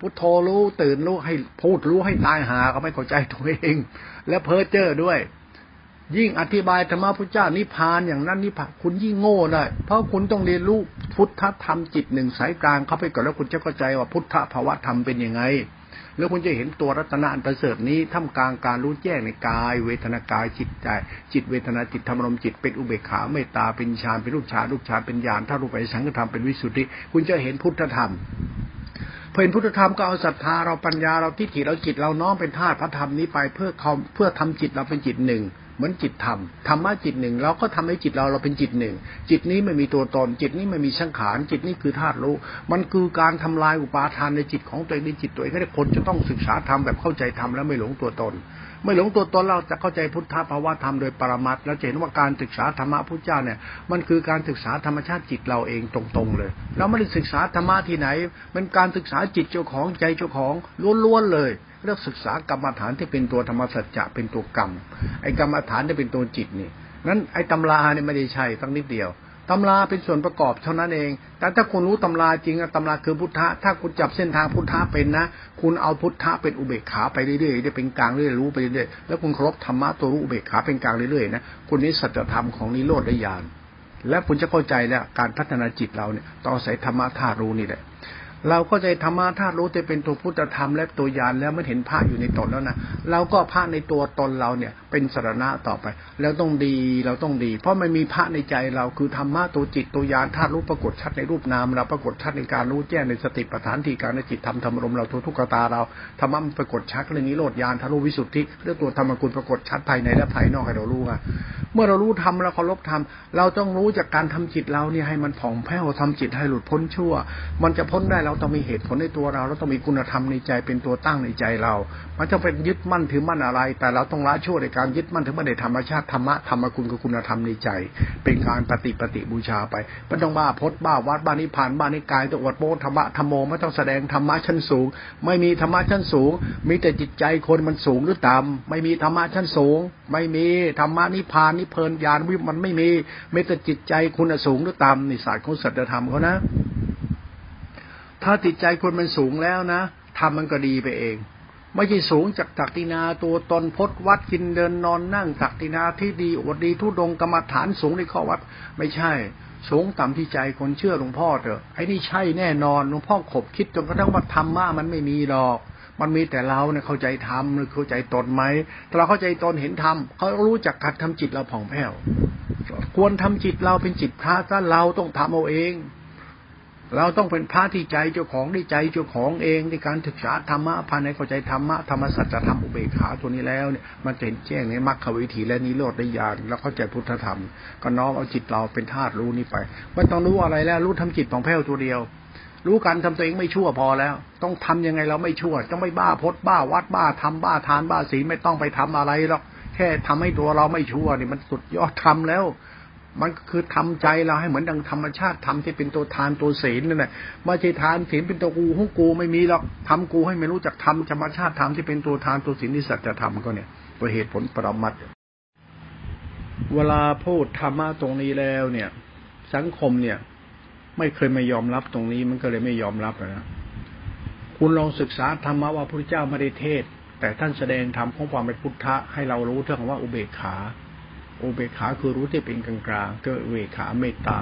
พุทโธรู้ตื่นรู้ให้พูดรู้ให้ตายหาก็ไม่เข้าใจตัวเอง และเพ้อเจ้อด้วย ยิ่งอธิบายธรรมะพุทธเจ้านิพานอย่างนั้นนิพพานคุณยิ่งโง่เลยเพราะคุณต้องเรียนรู้พุทธธรรมจิตหนึ่งสายกลางเข้าไปก่อนแล้วคุณจะเข้าใจว่าพุทธภาวะธรรมเป็นยังไง แล้วคุณจะเห็นตัวรัตนะอันประเสริฐนี้ท่ามกลางการรู้แจ้งในกาย เวทนากายจิตใจ จิตเวทนาจิตธรรมรมจิตเป็นอุเบกขาเมตตาเป็นฌานเป็นรูปฌานรูปฌานเป็นญาณถ้ารูปไปสังฆธรรมเป็นวิสุทธิ คุณจะเห็นพุทธธรรมพอเห็นพุทธธรรมก็เอาศรัทธาเราปัญญาเราทิฏฐิเราจิตเราน้อมเป็นธาตุพระธรรมนี้ไปเพื่อเขาเพื่อทำจิตเราเป็นจิตหนึ่ง เหมือนจิตธรรมธรรมะจิตหนึ่งเราก็ทำให้จิตเราเราเป็นจิตหนึ่ง จิตนี้ไม่มีตัวตน จิตนี้ไม่มีสังขาร จิตนี้คือธาตุรู้ มันคือการทำลายอุปาทานในจิตของตัวเองในจิตตัวเองก็ได้คนจะต้องศึกษาธรรมแบบเข้าใจธรรมแล้วไม่หลงตัวตน ไม่หลงตัวตนเราจะเข้าใจพุทธภาวะธรรมโดยปรมัตแล้วเห็นว่าการศึกษาธรรมะพุทธเจ้าเนี่ยมันคือการศึกษาธรรมชาติจิตเราเองตรงๆเลย เราไม่ได้ศึกษาธรรมะที่ไหน มันการศึกษาจิตเจ้าของใจเจ้าของล้วนๆเลยเลือกศึกษากรรมฐานที่เป็นตัวธรรมสัจจะเป็นตัวกรรมไอ้กรรมฐานที่เป็นตัวจิตนี่นั้นไอ้ตำราเนี่ยไม่ได้ใช่ตั้งนิดเดียว ตำราเป็นส่วนประกอบเท่านั้นเอง แต่ถ้าคุณรู้ตำราจริงตำราคือพุทธะ ถ้าคุณจับเส้นทางพุทธะเป็นนะ คุณเอาพุทธะเป็นอุเบกขาไปเรื่อยๆได้เป็นกลางเรื่อยรู้ไปเรื่อยๆ แล้วคุณครบธรรมะตัวรู้อุเบกขาเป็นกลางเรื่อยๆนะ คุณนี้สัจธรรมของนิโรธได้ยาน และคุณจะเข้าใจแล้วการพัฒนาจิตเราเนี่ยต้องอาศัยธรรมะธาตุรู้นี่แหละ เราก็ใจธรรมะธาตุรู้จะเป็นตัวพุทธธรรมและตัวยานแล้วไม่เห็นพระอยู่ในตนแล้วนะเราก็พระในตัวตนเราเนี่ยเป็นสารณะต่อไป แล้วต้องดีเราต้องดี เพราะมันมีพระในใจเราคือธรรมะตัวจิตตัวยานธาตุรู้ปรากฏชัดในรูปนามเราปรากฏชัดในการรู้แจ้งในสติปัฏฐานที่การในจิตธรรมธรรมรมเราทุกทุกตาเราธรรมะมันปรากฏชัดเรื่องนี้โลดยานทะลุวิสุทธิเรื่องตัวธรรมกุลปรากฏชัดภายในและภายนอกให้เรารู้อะเมื่อเรารู้ธรรมแล้วเคารพธรรมเราต้องรู้จากการทำจิตเราเนี่ยให้มันผ่องแผ้วทำจิตให้หลุดพ้นชั่ว มันจะพ้นได้เราต้องมีเหตุผลในตัวเราเราต้องมีคุณธรรมในใจเป็นตัวตั้งในใจเรา มันจะเป็นยึดมั่นถือมั่นอะไร แต่เราต้องละชั่วในการยึดมั่นถือมั่นในธรรมชาติธรรมะธรรมคุณกับคุณธรรมในใจ เป็นการปฏิปฏิบูชาไปไม่ต้องบ้าพดบ้าวัดบ้านิพานบ้านิกายตัวอดโมธรรมะธรรมโมไม่ต้องแสดงธรรมะชั้นสูง ไม่มีธรรมะชั้นสูง มีแต่จิตใจคนมันสูงหรือต่ำไม่มีธรรมะชั้นสูง ไม่มีธรรมะนิพานนิเพลินญาณวิมันไม่มีม่แต่จิตใจคุณสูงหรือต่ำในศาสตร์ของสัจธรรมเขานะ ถ้าจิตใจคนมันสูงแล้วนะทำมันก็ดีไปเอง ไม่ใช่สูงจากตักตินาตัวตนพดวัดกินเดินนอนนั่งตักตินาที่ดีอดดีทุดงกรรมฐานสูงในข้อวัด ไม่ใช่ สูงต่ำที่ใจคนเชื่อหลวงพ่อเถอะไอ้นี่ใช่แน่นอนหลวงพ่อขบคิดจนกระทั่งว่าธรรมะมันไม่มีหรอกมันมีแต่เราเนี่ยเข้าใจธรรมหรือเข้าใจตนไหมถ้าเราเข้าใจตนเห็นธรรมเขารู้จักการทำจิตเราผ่องแผ้ว ควรทำจิตเราเป็นจิตพระถ้าเราต้องทำเอาเอง เราต้องเป็นพระที่ใจเจ้าของได้ใจเจ้าของเองในการศึกษาธรรมะภายในเข้าใจธรรมะธรรมสัจธรรมอุเบกขาตัวนี้แล้วเนี่ยมันเห็นแจ้งในมรรควิถีและนิโรธได้ญาณแล้วเข้าใจพุทธธรรม ก็น้อมเอาจิตเราเป็นธาตุรู้นี่ไปไม่ต้องรู้อะไรแล้วรู้ทำจิตของแพ้วตัวเดียว รู้การทำตัวเองไม่ชั่วพอแล้ว ต้องทำยังไงเราไม่ชั่วต้องไม่บ้าพดบ้าวัดบ้าทำบ้าทานบ้าศีลไม่ต้องไปทำอะไรหรอกแค่ทำให้ตัวเราไม่ชั่วนี่มันสุดยอดทำแล้ว มันคือทำใจเราให้เหมือนดังธรรมชาติทำที่เป็นตัวทานตัวศีลนั่นแหละไม่ใช่ทานศีลเป็นตัวกูของกูไม่มีหรอกทำกูให้ไม่รู้จักทำธรรมชาติทำที่เป็นตัวทานตัวศีลที่สัจธรรมก็เนี่ยตัวเหตุผลปรมัตเวลาพูดธรรมะตรงนี้แล้วเนี่ย สังคมเนี่ย ไม่เคยไม่ยอมรับตรงนี้มันก็เลยไม่ยอมรับนะคุณลองศึกษาธรรมะว่าพระพุทธเจ้าไม่ได้เทศ แต่ท่านแสดงธรรมของความเป็นพุทธะให้เรารู้เรื่องว่าอุเบกขา อุเบกขาคือรู้ที่เป็นกลางกลางก็อุเบกขาเมตตา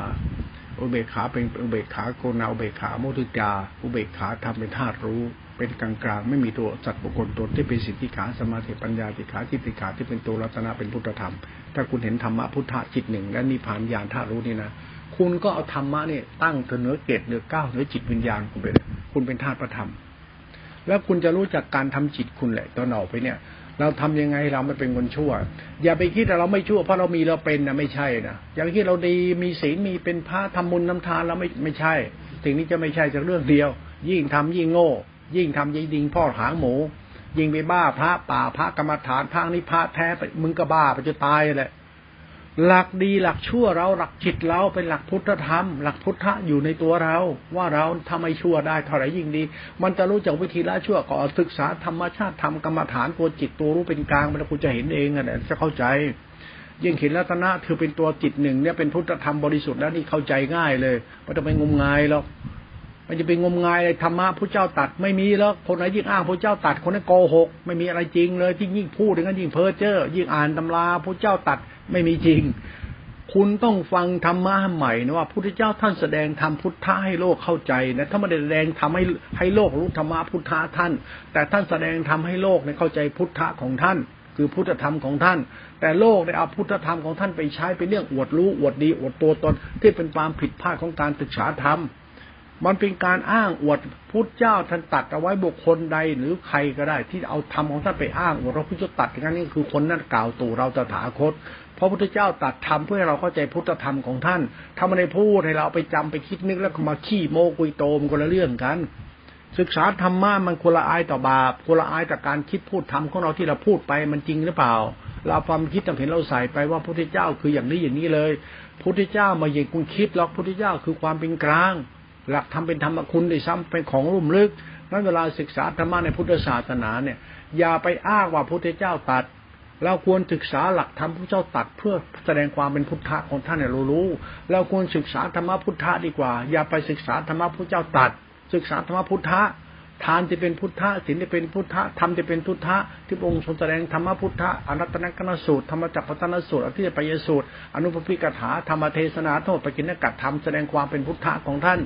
อุเบกขาเป็นอุเบกขาโกนาอุเบกขาโมทุจาอุเบกขาทำเป็นธาตุรู้ เป็นกลางกลางไม่มีตัวสัตว์บุคคลตนที่เป็นสิทธิขาสมาธิปัญญาติขาทิฏฐิขาที่เป็นตัวรัตนะเป็นพุทธธรรม ถ้าคุณเห็นธรรมะพุทธะจิตหนึ่งและนิพพานญาณธาตุรู้นี่นะคุณก็เอาธรรมะเนี่ยตั้งเนื้อเกตเนื้อก้าวเนื้อจิตวิญญาณคุณไปเลยคุณเป็นธาตุประธรรม แล้วคุณจะรู้จักการทำจิตคุณแหละตอนออกไปเนี่ย เราทำยังไงเราไม่เป็นคนชั่ว อย่าไปคิดว่าเราไม่ชั่วเพราะเรามีเราเป็นนะไม่ใช่นะอย่าไปคิดเราดีมีศีลมีเป็นพระทำบุญน้ำทานเราไม่ไม่ใช่สิ่งนี้จะไม่ใช่จากเรื่องเดียว ยิ่งทำยิ่งโง่ ยิ่งทำยิ่งดิงพ่อหางหมู ยิ่งไปบ้าพระป่าพระกรรมฐานพระนิพพานแท้มึงก็บ้าไปจะตายแหละ หลักดีหลักชั่วเราหลักจิตเราเป็นหลักพุทธธรรม หลักพุทธะอยู่ในตัวเรา ว่าเราทำไมชั่วได้เท่าไหร่ยิ่งดี มันจะรู้จักวิธีละชั่วก็ศึกษาธรรมชาติธรรมกรรมฐานตัวจิตตัวรู้เป็นกลางมันคุณจะเห็นเองอะจะเข้าใจ ยิ่งเห็นรัตนะคือเป็นตัวจิตหนึ่งเนี่ยเป็นพุทธธรรมบริสุทธิ์แล้วนี่เข้าใจง่ายเลยไม่ต้องไปงมงายหรอก มันจะเป็นงมงายอะไรธรรมะพระเจ้าตัดไม่มีแล้วคนไหนยิ่งอ้างพระเจ้าตัดคนนั้นโกหก ไม่มีอะไรจริงเลยที่ยิ่งพูดอย่างนั้นยิ่งเพ้อเจ้อยิ่งอ่านตำราพระเจ้าตัดไม่มีจริง คุณต้องฟังธรรมะใหม่นะว่าพุทธเจ้าท่านแสดงธรรมพุทธะให้โลกเข้าใจนะถ้าไม่ได้แสดงทำให้ให้โลกรู้ธรรมะพุทธะท่าน แต่ท่านแสดงทำให้โลกเนี่ยเข้าใจพุทธะของท่าน คือพุทธธรรมของท่าน แต่โลกได้เอาพุทธธรรมของท่านไปใช้เป็นเรื่องอวดรู้อวดดีอวดตัวตนที่เป็นความผิดพลาดของการศึกษาธรรม มันเป็นการอ้างอวดพุทธเจ้าท่านตัดเอาไว้บุคคลใดหรือใครก็ได้ ที่เอาธรรมของท่านไปอ้างอวดเราพุทธเจ้าตัดอย่างนี้คือคนนั้นกล่าวตู่เราตถาคตพระพุทธเจ้าตัดธรรมเพื่อให้เราเข้าใจพุทธธรรมของท่านถ้าไม่ได้พูดให้เราไปจำไปคิดนึกแล้วมาขี้โมกุยโตมคนละเรื่องกัน ศึกษาธรรมะมันคนละอายต่อบาปคนละอายต่อการคิดพูดธรรมของเราที่เราพูดไปมันจริงหรือเปล่า เราความคิดจำเห็นเราใส่ไปว่าพระพุทธเจ้าคืออย่างนี้อย่างนี้เลยพุทธเจ้ามาอย่างคุณคิดหรอกพุทธเจ้าคือความเป็นกลาง หลักทำเป็นธรรมคุณด้ซ้ำเป็นของลุ่มลึกนั้นเวลาศึกษาธรรมะในพุทธศาสนาเนี่ย อย่าไปอ้างว่าพระพุทธเจ้าตัดเราควรศึกษาหลักธรรมพระเจ้าตัดเพื่อแสดงความเป็นพุทธะของท่านเนี่ยรู้รู้ เราควรศึกษาธรรมะพุทธะดีกว่า อย่าไปศึกษาธรรมะพระเจ้าตัด ศึกษาธรรมะพุทธะ ทานจะเป็นพุทธะศีลจะเป็นพุทธะธรรมจะเป็นพุทธะที่พระองค์ทรงแสดงธรรมะพุทธะอนัตตนกนสูตรธรรมจักรพัฒนสูตรอธิปยสูตร อนุปปิกถาธรรมเทศนาทั้งหมดปกินกัตธรรมแสดงความเป็นพุทธะของท่าน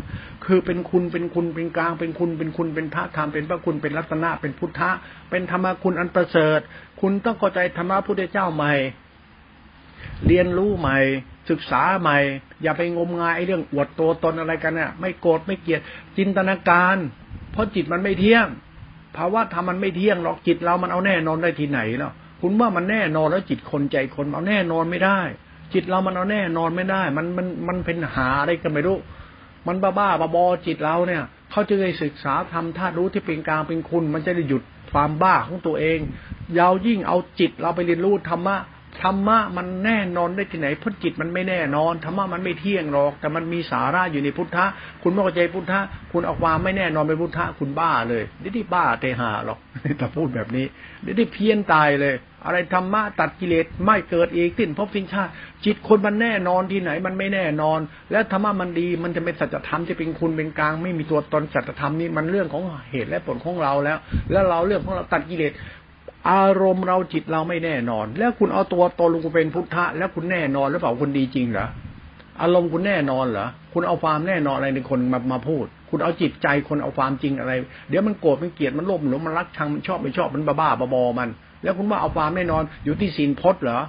คือเป็นคุณเป็นคุณเป็นกลางเป็นคุณเป็นคุณเป็นพระธรรมเป็นพระคุณเป็นรัตนะเป็นพุทธะเป็นธรรมคุณอันประเสริฐ คุณต้องเข้าใจธรรมะพุทธเจ้าใหม่ เรียนรู้ใหม่ศึกษาใหม่ อย่าไปงมงายเรื่องอวดตัวตนอะไรกันเนี่ยไม่โกรธไม่เกลียดจินตนาการ ราะจิตมันไม่เที่ยงภาวะธรรมมันไม่เที่ยงหรอกจิตเรามันเอาแน่นอนได้ที่ไหนแล้วคุณว่ามันแน่นอนแล้วจิตคนใจคนเอาแน่นอนไม่ได้ จิตเรามันเอาแน่นอนไม่ได้ มันมันมันเป็นหาอะไรกันไม่รู้ มันบ้าบ้าบอจิตเราเนี่ยเขาจะได้ศึกษาทำธาตุรู้ที่เป็นกลางเป็นคุณ มันจะได้หยุดความบ้าของตัวเองยาวยิ่งเอาจิตเราไปเรียนรู้ธรรมะ ธรรมะมันแน่นอนได้ที่ไหนพุทธจิตมันไม่แน่นอนธรรมะมันไม่เที่ยงหรอก แต่มันมีสาระอยู่ในพุทธะคุณไม่เข้าใจพุทธะคุณเอาความไม่แน่นอนไปพุทธะคุณบ้าเลยนี่ที่บ้าเตหาหรอกถ้าพูดแบบนี้นี่ที่เพี้ยนตายเลย อะไรธรรมะตัดกิเลสไม่เกิดอีกสิ้นพบสิ้นชาติ จิตคนมันแน่นอนที่ไหนมันไม่แน่นอน แล้วธรรมะมันดีมันจะเป็นสัจธรรมจะเป็นคุณเป็นกลาง ไม่มีตัวตนสัจธรรมนี่มันเรื่องของเหตุและผลของเราแล้ว แล้วเราเรื่องของเราตัดกิเลส อารมณ์เราจิตเราไม่แน่นอน แล้วคุณเอาตัวตนลงเป็นพุทธะ แล้วคุณแน่นอนหรือเปล่าคุณดีจริงเหรออารมณ์คุณแน่นอนเหรอคุณเอาความแน่นอนอะไรในคนมามาพูด คุณเอาจิตใจคนเอาความจริงอะไร เดี๋ยวมันโกรธมันเกลียดมันโลภหรือมันรักชังมันชอบไม่ชอบมันบ้าบ้าบอมัน แล้วคุณว่าเอาความแน่นอนอยู่ที่ศีลพจน์เหรอ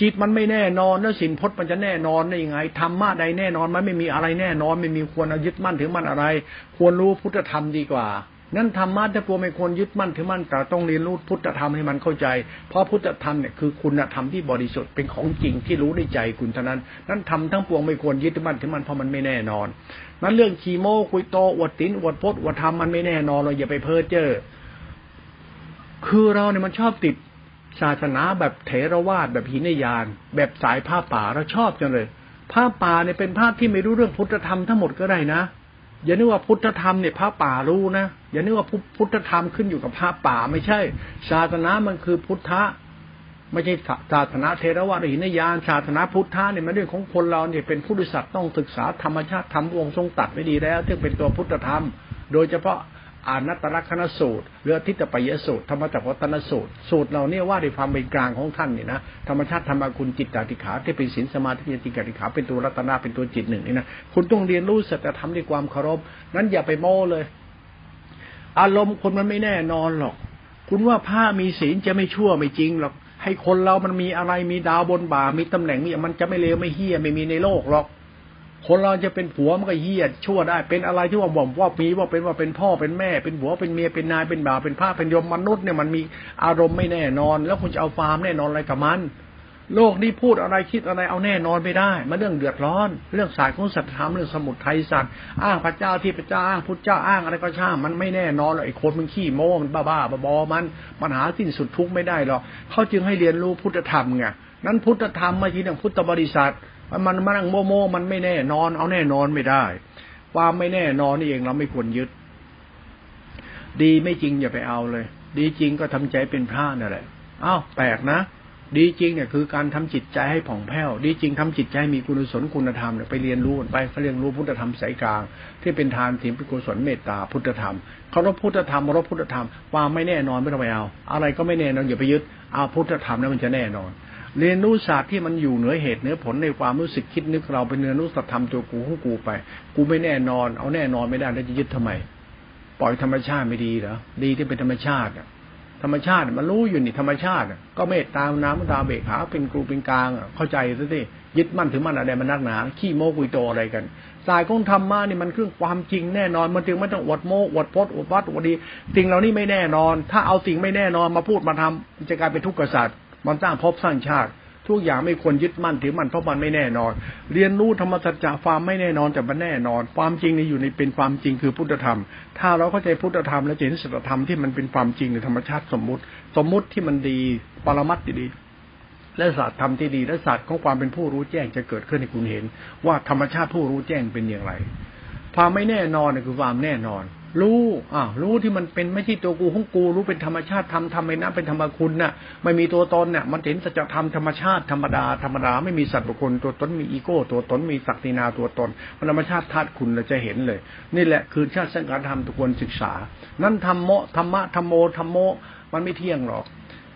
จิตมันไม่แน่นอนแล้วสินพจน์มันจะแน่นอนได้ยังไงธรรมะใดแน่นอนมันไม่มีอะไรแน่นอน ไม่มีควรยึดมั่นถือมั่นอะไร ควรรู้พุทธธรรมดีกว่า นั้นธรรมะถ้าพวกไม่ควรยึดมั่นถือมั่นแต่ต้องเรียนรู้พุทธธรรมให้มันเข้าใจ เพราะพุทธธรรมเนี่ยคือคุณธรรมที่บริสุทธิ์เป็นของจริงที่รู้ในใจคุณเท่านั้น นั้นทำทั้งปวงไม่ควรยึดมั่นถือมั่นเพราะมันไม่แน่นอน นั้นเรื่องขีโมคุยโตอวดตินอวดพจน์อวดธรรมมันไม่แน่นอนเราอย่าไปเพ้อเจ้อคือเราเนี่ยมันชอบติดศาสนาแบบเถรวาทแบบหินยาน แบบสายผ้าป่าเราชอบจังเลยผ้าป่าเนี่ยเป็นผ้าที่ไม่รู้เรื่องพุทธธรรมทั้งหมดก็ได้นะ อย่านึกว่าพุทธธรรมเนี่ยพระป่ารู้นะอย่านึกว่าพุทธธรรมขึ้นอยู่กับพระป่าไม่ใช่ ศาสนามันคือพุทธะไม่ใช่ศาสนาเทรวาสหินยานศาสนาพุทธะเนี่ยมันเรื่องของคนเราเนี่ยเป็นผู้ดุสัตว์ต้องศึกษาธรรมชาติธรรมวงทรงตัดไม่ดีแล้วซึ่งเป็นตัวพุทธธรรม โดยเฉพาะ อานัตตลักษณสูตรเรือทิฏฐปยสูตรธรรมจักรวัตนสูตร สูตรเราเนี่ยว่าด้วยความเป็นกลางของท่านเนี่ยนะธรรมชาติธรรมคุณจิตตติขาที่เป็นศีลสมาธิจิตติขาเป็นตัวรัตนาเป็นตัวจิตหนึ่งนี่นะคุณต้องเรียนรู้สัจธรรมด้วยความเคารพนั้นอย่าไปโม้เลย อารมณ์คนมันไม่แน่นอนหรอก คุณว่าผ้ามีศีลจะไม่ชั่วไม่จริงหรอกให้คนเรามันมีอะไรมีดาวบนบ่ามีตำแหน่งมีมันจะไม่เลวไม่เฮี้ยไม่มีในโลกหรอก คนเราจะเป็นผัวมันก็เฮี้ยชั่วได้ เป็นอะไรที่ว่าบ่มว่ามีว่าเป็นว่าเป็นพ่อเป็นแม่ เป็นผัวเป็นเมียเป็นนายเป็นบ่าวเป็นผ้าเป็นยมมนุษย์เนี่ยมันมีอารมณ์ไม่แน่นอน แล้วคุณจะเอาฟาร์มแน่นอนอะไรกับมัน โลกนี้พูดอะไรคิดอะไรเอาแน่นอนไม่ได้มาเรื่องเดือดร้อน เรื่องศาสตร์ของสัตธรรมเรื่องสมุทรไทยสัตว์อ้างพระเจ้าที่พระเจ้าอ้างพุทธเจ้าอ้างอะไรก็ช่างมันไม่แน่นอนหรอกไอ้คนมันขี้โม้มันบ้าบ้าบอมันปัญหาสิ้นสุดทุกไม่ได้หรอกเขาจึงให้เรียนรู้พุทธธรรมไงนั้นพุทธธรรมม่ใช่เรื่องพุทธบริษัท มันมันนั่งโมโมมันไม่แน่นอน เอาแน่นอนไม่ได้ ความไม่แน่นอนนี่เองเราไม่ควรยึด ดีไม่จริงอย่าไปเอาเลย ดีจริงก็ทำใจเป็นพระนั่นแหละอ้าวแปลกนะดีจริงเนี่ยคือการทำจิตใจให้ผ่องแผ้ว ดีจริงทำจิตใจมีกุศลคุณธรรมเนี่ยไปเรียนรู้ไปเขาเรียนรู้พุทธธรรมสายกลาง ที่เป็นทานถิ่นเป็นกุศลเมตตาพุทธธรรมเขารพพุทธธรรมรพพุทธธรรมความไม่แน่นอนไม่ต้องไปเอา อะไรก็ไม่แน่นอนอย่าไปยึดเอาพุทธธรรมแล้วมันจะแน่นอน เรียนรู้ศาสตร์ที่มันอยู่เหนือเหตุเหนือผลในความรู้สึกคิดนึกเราเป็นเนื้อรู้สัตธรรมตัวกูของกูไป กูไม่แน่นอน เอาแน่นอนไม่ได้แล้วจะยึดทำไม ปล่อยธรรมชาติไม่ดีเหรอดีที่เป็นธรรมชาติธรรมชาติมันรู้อยู่นี่ธรรมชาติก็เมตตามน้ำตาเบกขาเป็นครูเป็นกลางเข้าใจซะสิยึดมั่นถือมั่นอะไรมันนักหนา ขี้โมกุยโตอะไรกันสายของธรรมะนี่มันเครื่องความจริงแน่นอนมันจึงไม่ต้องอวดโมอวดพจน์อวดวัดอวดดีสิ่งเหล่านี้ไม่แน่นอน ถ้าเอาสิ่งไม่แน่นอนมาพูดมาทำจะกลายเป็นทุกข์กษัตริย์ มันสร้างภพสร้างชาติ ทุกอย่างไม่ควรยึดมั่นถือมั่นเพราะมันไม่แน่นอน เรียนรู้ธรรมสัจจะความไม่แน่นอนแต่มันแน่นอน ความจริงนี่อยู่ในเป็นความจริงคือพุทธธรรม ถ้าเราเข้าใจพุทธธรรมและเห็นสัจธรรมที่มันเป็นความจริงในธรรมชาติสมมุติ สมมุติที่มันดีปรมัตติดีและศาสตร์ธรรมที่ดีและศาสตร์ของความเป็นผู้รู้แจ้งจะเกิดขึ้นให้คุณเห็น ว่าธรรมชาติผู้รู้แจ้งเป็นอย่างไร ความไม่แน่นอนคือความแน่นอน รู้อ่ารู้ที่มันเป็นไม่ใช่ตัวกูของกู รู้เป็นธรรมชาติทำทำไมนะเป็นธรรมคุณน่ะไม่มีตัวตนเนี่ยมันเห็นสัจธรรมธรรมชาติธรรมดาธรรมดาไม่มีสัตว์บุคคลตัวตนมีอีโก้ ตัวตนมีศักดินาตัวตนมันธรรมชาติธาตุคุณเราจะเห็นเลย นี่แหละคือชาติสังการธรรมทุกคนศึกษา นั้นธรรมโมธรรมะธรรมโมธรรมโมมันไม่เที่ยงหรอก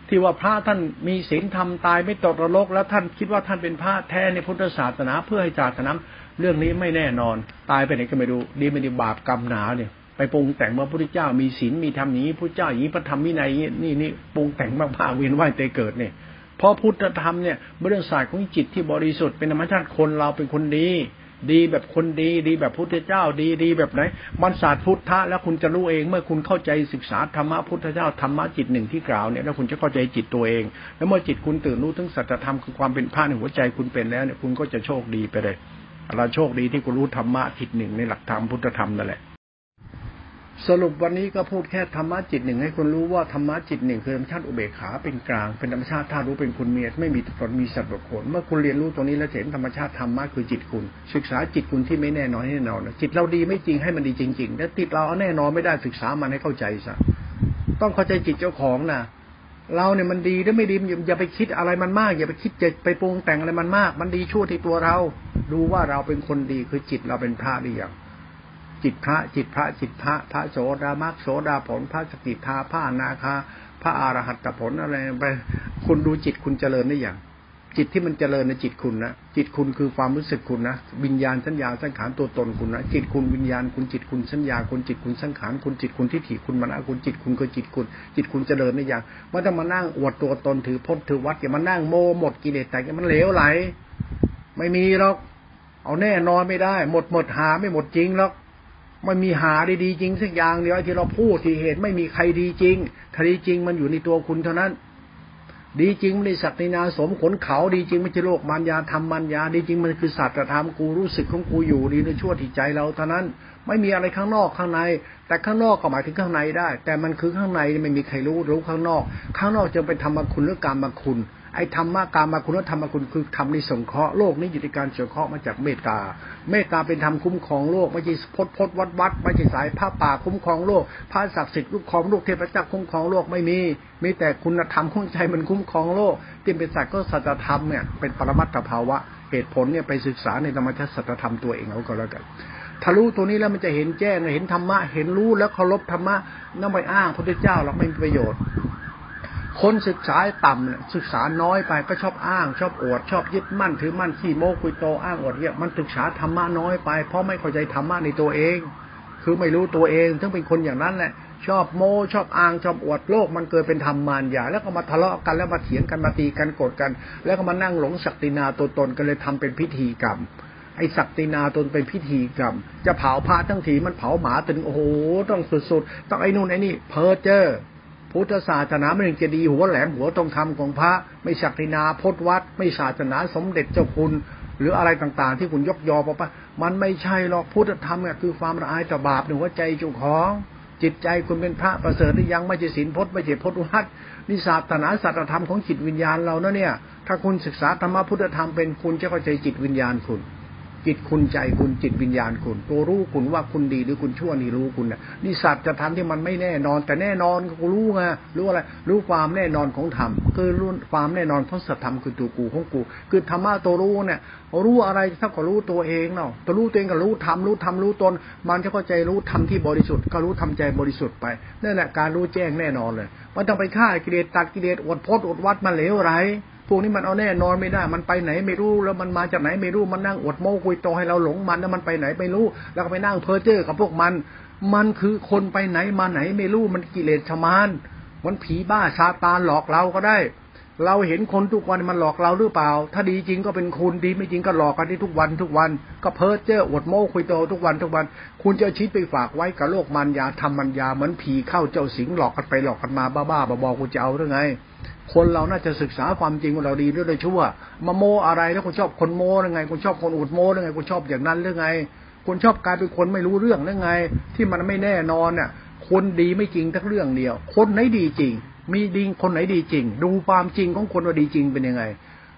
ที่ว่าพระท่านมีศีลธรรมตายไม่ตกนรก แล้วท่านคิดว่าท่านเป็นพระแท้ในพุทธศาสนาเพื่อให้ศาสนาเรื่องนี้ไม่แน่นอน ตายไปไหนก็ไม่รู้ดีไม่ดีบาปกรรมหนาเนี่ย ไปปรุงแต่งว่าพระพุทธเจ้ามีศีลมีธรรมนี้พระเจ้าอย่างนี้พระธรรมวินัยนี่นี่ปรุงแต่งมากๆเวียนว่ายเตเกิดเนี่ยเพราะพุทธธรรมเนี่ยเรื่องศาสตร์ของจิตที่บริสุทธิ์เป็นธรรมชาติคนเราเป็นคนดี ดีแบบคนดี ดีแบบพุทธเจ้าดีดีแบบไหนมันศาสตร์พุทธะแล้วคุณจะรู้เองเมื่อคุณเข้าใจศึกษาธรรมะพุทธเจ้าธรรมะจิตหนึ่งที่กล่าวเนี่ยแล้วคุณจะเข้าใจจิตตัวเอง แล้วเมื่อจิตคุณตื่นรู้ถึงสัจธรรมคือความเป็นพระในหัวใจคุณเป็นแล้วเนี่ยคุณก็จะโชคดีไปเลยเราโชคดีที่คุณรู้ธรรมะจิตหนึ่งในหลักธรรมพุทธธรรมนั่นแหละ สรุปวันนี้ก็พูดแค่ธรรมะจิตหนึ่งให้คุณรู้ว่าธรรมะจิตหนึ่งคือธรรมชาติอุเบกขาเป็นกลางเป็นธรรมชาติธาตุรู้เป็นคุณเมียไม่มีตนมีสัตว์บุคคลเมื่อคุณเรียนรู้ตรงนี้แล้วเห็นธรรมชาติธรรมะคือจิตคุณ ศึกษาจิตคุณที่ไม่แน่นอนแน่นอนจิตเราดีไม่จริงให้มันดีจริงๆแล้วติดเราเอาแน่นอนไม่ได้ศึกษามันให้เข้าใจซะต้องเข้าใจจิตเจ้าของนะเราเนี่ยมันดีหรือไม่ดีอย่าไปคิดอะไรมันมาก อย่าไปคิดจะไปปรุงแต่งอะไรมันมาก มันดีชั่วที่ตัวเรา ดูว่าเราเป็นคนดีคือจิตเราเป็นพระหรือยัง จิตพระจิตพระจิตพระพระโสดามักโสดาผลพระสกิทาพระนาคาพระอรหัตผลอะไรไปคุณดูจิตคุณเจริญได้อย่าง จิตที่มันเจริญในจิตคุณนะจิตคุณคือความรู้สึกคุณนะวิญญาณสัญญาสังขารตัวตนคุณนะจิตคุณวิญญาณคุณจิตคุณสัญญาคุณจิตคุณสังขารคุณจิตคุณทิฏฐิคุณมรณะคุณจิตคุณคือจิตคุณ จิตคุณเจริญได้อย่างไม่ต้องมานั่งอวดตัวตนถือพจน์ถือวัดอย่ามานั่งโมหมดกิเลสแต่มันเหลวไหล ไม่มีหรอกเอาแน่นอนไม่ได้ หมดหมดหาไม่หมดจริงหรอก ไม่มีหาดีๆจริงสักอย่างเดียวที่เราพูดที่เหตุไม่มีใครดีจริงคดีจริงมันอยู่ในตัวคุณเท่านั้น ดีจริงไม่ได้ศักดินาสมขนเขาดีจริงไม่ใช่โลกมันยาทำมันยา ดีจริงมันคือสัตว์ธรรมกูรู้สึกของกูอยู่ดีในชั่วที่ใจเราเท่านั้น ไม่มีอะไรข้างนอกข้างใน แต่ข้างนอกก็หมายถึงข้างในได้ แต่มันคือข้างในไม่มีใครรู้รู้ข้างนอก ข้างนอกจะเป็นธรรมคุณหรือกรรมคุณ ไอ้ธรรมะการมาคุณธรรมคุณคือทำในสงเคราะห์โลกนี้อยู่ในการสงเคราะห์มาจากเมตตา เมตตาเป็นธรรมคุ้มครองโลกไม่ใช่พดพดวัดวัดไม่ใช่สายผ้าป่าคุ้มครองโลกพระศักดิ์สิทธิ์คุ้มครองโลกเทพเจ้าคุ้มครองโลกไม่มีมีแต่คุณธรรมของใจมันคุ้มครองโลกที่เป็นสัตว์ก็สัจธรรมเนี่ยเป็นปรมัตถภาวะเหตุผลเนี่ยไปศึกษาในธรรมชาติสัจธรรมตัวเองเอาก็แล้วกันถ้ารู้ตัวนี้แล้วมันจะเห็นแจ้งเห็นธรรมะเห็นรู้แล้วเคารพธรรมะนั่นไปอ้างพระพุทธเจ้าเราไม่มีประโยชน์ คนศึกษาต่ำศึกษาน้อยไปก็ชอบอ้าง ชอบอวด ชอบยึดมั่นถือมั่นขี้โม้คุยโตอ้างอวดเนี่ยมันศึกษาธรรมะน้อยไป เพราะไม่เข้าใจธรรมะในตัวเอง คือไม่รู้ตัวเองทั้งเป็นคนอย่างนั้นแหละ ชอบโม้ชอบอ้าง ชอบอวดโลก มันเกิดเป็นธรรมมารยาแล้วก็มาทะเลาะกันแล้วมาเถียงกันมาตีกันโกรธกัน แล้วก็มานั่งหลงศักดินาตัวตนกันเลยทำเป็นพิธีกรรมไอ้ศักดินาตนเป็นพิธีกรรม จะเผาพระทั้งทีมันเผาหมาตึงโอ้โหต้องสุดๆต้องไอ้นู่นไอ้นี่เพอเจอ พุทธศาสนาไม่จะดีหัวแหลมหัวตรงธรรมของพระ ไม่ศักดินาพจวัด ไม่ศาสนาสมเด็จเจ้าคุณ หรืออะไรต่างๆ ที่คุณยกยอปะปะมันไม่ใช่หรอกพุทธธรรมเนี่ยคือความละอายต่อบาปในหัวใจจุของ จิตใจคุณเป็นพระประเสริฐยังไม่ใช่ศีลพจน์ไม่ใช่พจน์วัดนิสาสนาสัจธรรมของจิตวิญญาณเรานะเนี่ย ถ้าคุณศึกษาธรรมพุทธธรรมเป็นคุณจะเข้าใจจิตวิญญาณคุณ จิตคุณใจคุณจิตวิญญาณคุณ ตัวรู้คุณว่าคุณดีหรือคุณชั่วนี่รู้คุณน่ะนี่สัตว์จะทำที่มันไม่แน่นอน แต่แน่นอนก็รู้ไงรู้อะไร รู้ความแน่นอนของธรรมคือรู้ความแน่นอนของสัตธรรมคือตัวกูของกู คือธรรมะตัวรู้เนี่ยรู้อะไรเท่ากับรู้ตัวเองเนาะตัวรู้ตัวเองก็รู้ธรรมรู้ธรรมรู้ตน มันจะเข้าใจรู้ธรรมที่บริสุทธิ์ก็รู้ทำใจบริสุทธิ์ไปนั่นแหละการรู้แจ้งแน่นอนเลยมันต้องไปฆ่ากิเลสตัดกิเลสอดพดอดวัดมาเหลวไร พวกนี้มันเอาแน่นอนไม่ได้ มันไปไหนไม่รู้แล้วมันมาจากไหนไม่รู้มันนั่งอดโม้คุยโตให้เราหลงมันแล้วมันไปไหนไม่รู้ แล้วก็ไปนั่งเพ้อเจ้อกับพวกมัน มันคือคนไปไหนมาไหนไม่รู้มันกิเลสชมานมันผีบ้าชาตานหลอกเราก็ได้ เราเห็นคนทุกวันมันหลอกเราหรือเปล่า ถ้าดีจริงก็เป็นคุณดีไม่จริงก็หลอกกันที่ทุกวันทุกวัน ก็เพ้อเจ้ออดโม้คุยโตทุกวันทุกวัน คุณจะชิดไปฝากไว้กับโลกมันยาทำมันยาเหมือนผีเข้าเจ้าสิงหลอกกันไปหลอกกันมาบ้าๆบอๆคุณจะเอาหรือไง คนเราน่าจะศึกษาความจริงของเราดีด้วยชั่วมาโมอะไรแล้วคุณชอบคนโมหรือไงคุณชอบคนอดโมหรือไงคุณชอบอย่างนั้นหรือไงคุณชอบกลายเป็นคนไม่รู้เรื่องหรือไง ที่มันไม่แน่นอนเนี่ยคนดีไม่จริงทั้งเรื่องเดียว คนไหนดีจริง มีดีคนไหนดีจริง ดูความจริงของคนว่าดีจริงเป็นยังไง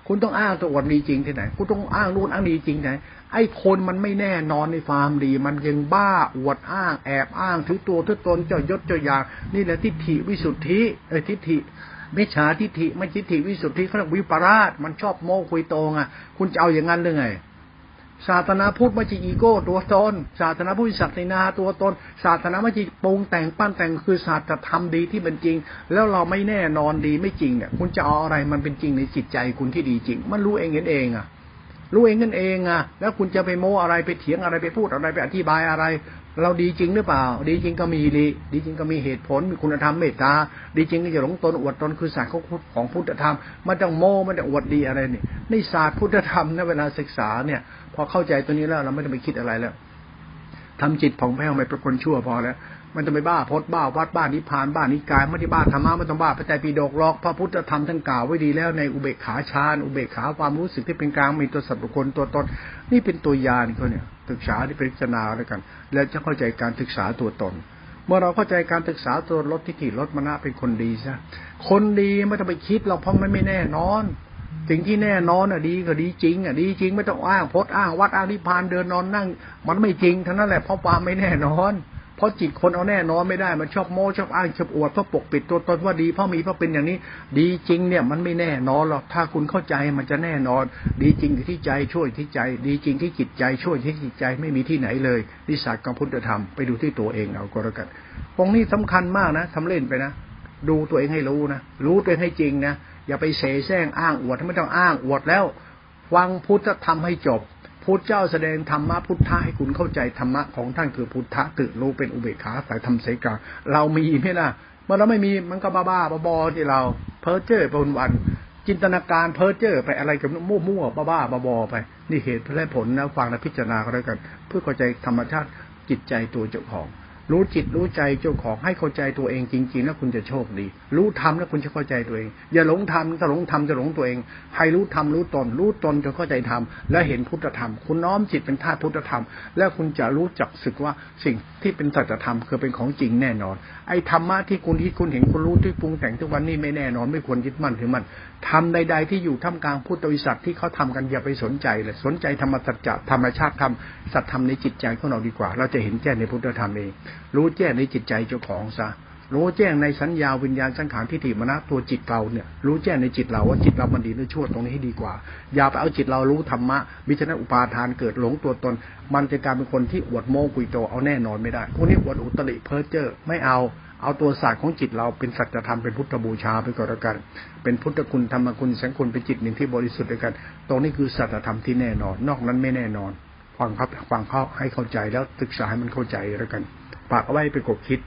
คุณต้องอ้างตัวอวดดีจริงที่ไหน คุณต้องอ้างนู่นอ้างดีจริงไหน ไอ้คนมันไม่แน่นอนในความดี มันยังบ้าอวดอ้าง แอบอ้างถือตัวถือตนเจ้ายศเจ้าอย่าง นี่แหละทิฏฐิวิสุทธิไอ้ทิฏฐิมิจฉาทิฏฐิไม่ทิฏฐิวิสุทธิเขาเรียกวิปราช มันชอบโม้คุยโตงอะ คุณจะเอาอย่างนั้นหรือไง ศาสนาพุทธไม่ใช่อีโก้ ตัวตนศาสนาพุทธศักดินาตัวตน ศาสนาไม่ใช่ปรุงแต่งปั้นแต่งคือศาสตร์ธรรมดีที่เป็นจริง แล้วเราไม่แน่นอนดีไม่จริงเนี่ยคุณจะเอาอะไรมันเป็นจริงในจิตใจคุณที่ดีจริง มันรู้เองเห็นเองอะรู้เองกันเองอะแล้วคุณจะไปโม้อะไรไปเถียงอะไรไปพูดอะไรไปอธิบายอะไร เราดีจริงหรือเปล่า ดีจริงก็มีดีดีจริงก็มีเหตุผล มีคุณธรรมเมตตา ดีจริงก็จะหลงตนอวดตนคือศาสตร์ของพุทธธรรม มันต้องโม้มันต้องอวดดีอะไรนี่ในศาสตร์พุทธธรรมนะเวลาศึกษาเนี่ย พอเข้าใจตัวนี้แล้วเราไม่ต้องไปคิดอะไรแล้วทำจิตผ่องแผ้วไม่ป็นคนชั่วพอแล้วมันจะไม่บ้าพดบ้าวัดบ้านนิพานบ้านิกายไม่ได้บ้าธรรมะไม่ต้องบ้าพระใจปีดกลอกพระพุทธธรรมท่านกล่าวไว้ดีแล้วในอุเบกขาฌานอุเบกขาความรู้สึกที่เป็นกลางมีตัวสัตว์บุคคลตัวตนนี่เป็นตัวยานเขาเนี่ย ศึกษาที่พิจารณาแล้วกัน แล้วจะเข้าใจการศึกษาตัวตน เมื่อเราเข้าใจการศึกษาตัวลดทิฏฐิลดมณะเป็นคนดีซะคนดีไม่ต้องไปคิดเราเพราะมันไม่แน่นอนสิ่งที่แน่นอนอะดีก็ดีจริงอะดีจริงไม่ต้องอ้างพดอ้างวัดอ้างนิพานเดินนอนนั่ง มันไม่จริงทั้งนั้นแหละเพราะความไม่แน่นอน ราะจิตคนเอาแน่นอนไม่ได้มันชอบโม้ชอบอ้างชอบอวดเพราะปกปิดตัวตนว่าดีเพราะมีเพราะเป็นอย่างนี้ ดีจริงเนี่ยมันไม่แน่นอนหรอกถ้าคุณเข้าใจมันจะแน่นอน ดีจริงที่ใจช่วยที่ใจ ดีจริงที่จิตใจช่วยที่จิตใจไม่มีที่ไหนเลยนิสัยกรรมพุทธธรรมไปดูที่ตัวเองเอาก็แล้วกันตรงนี้สำคัญมากนะทำเล่นไปนะดูตัวเองให้รู้นะรู้ตัวเองให้จริงนะอย่าไปเสแสร้งอ้างอวดไม่ต้องอ้างอวดแล้วฟังพุทธธรรมให้จบ พุทธเจ้าแสดงธรรมะพุทธะให้คุณเข้าใจธรรมะของท่านคือพุทธะตื่นรู้เป็นอุเบกขาสายธรรมเสกาเรามีไหมล่ะเมื่อเราไม่มีมันก็บ้าบ้าบอที่เรา เพ้อเจ้อไปวันจินตนาการเพ้อเจ้อไปอะไรกับมั่วมั่วบ้าบ้าบอไปนี่เหตุและผลนะฟังและพิจารณาก็แล้วกัน เพื่อเข้าใจธรรมชาติจิตใจตัวเจ้าของ รู้จิตรู้ใจเจ้าของให้เข้าใจตัวเองจริง ๆ แล้วคุณจะโชคดี รู้ธรรมแล้วคุณจะเข้าใจตัวเอง อย่าหลงธรรมถ้าหลงธรรมจะหลงตัวเอง ให้รู้ธรรมรู้ตน รู้ตนจนเข้าใจธรรมและเห็นพุทธธรรม คุณน้อมจิตเป็นธาตุพุทธธรรม แล้วคุณจะรู้จักสึกว่าสิ่ง ที่เป็นสัจธรรมคือเป็นของจริงแน่นอน ไอ้ธรรมะที่คุณคิดคุณเห็นคุณรู้ที่ปรุงแต่งทุกวันนี้ไม่แน่นอน ไม่ควรยึดมั่นถือมันทำใด ๆ ที่อยู่ท่ามกลางพุทธวิสัชที่เขาทำกันอย่าไปสนใจเลยสนใจธรรมสัจจะธรรมชาติธรรมสัจธรรมในจิตใจของเราดีกว่า เราจะเห็นแจ้งในพุทธธรรมเองรู้แจ้งในจิตใจเจ้าของซะ รู้แจ้งในสัญญาวิญญาณสังขารทิฏฐิมรณะตัวจิตเราเนี่ยรู้แจ้งในจิตเราว่าจิตเรามันดีหรือชั่วตรงนี้ให้ดีกว่า อย่าไปเอาจิตเรารู้ธรรมะมิฉะนั้นอุปาทานเกิดหลงตัวตน มันจะกลายเป็นคนที่อวดโม้กุยโตเอาแน่นอนไม่ได้พวกนี้อวดอุตริเพ้อเจ้อไม่เอาเอาตัวศาสตร์ของจิตเราเป็นสัจธรรมเป็นพุทธบูชาไปก่อนล้วกัน เป็นพุทธคุณธรรมคุณสังคุณเป็นจิตหนึ่งที่บริสุทธิ์ด้วยกัน ตรงนี้คือสัจธรรมที่แน่นอน นอกนั้นไม่แน่นอนฟังครับฟังเขาให้เข้าใจแล้วศึกษาให้มันเข้าใจแล้วกันฝากเอาไว้เป็นกบคิด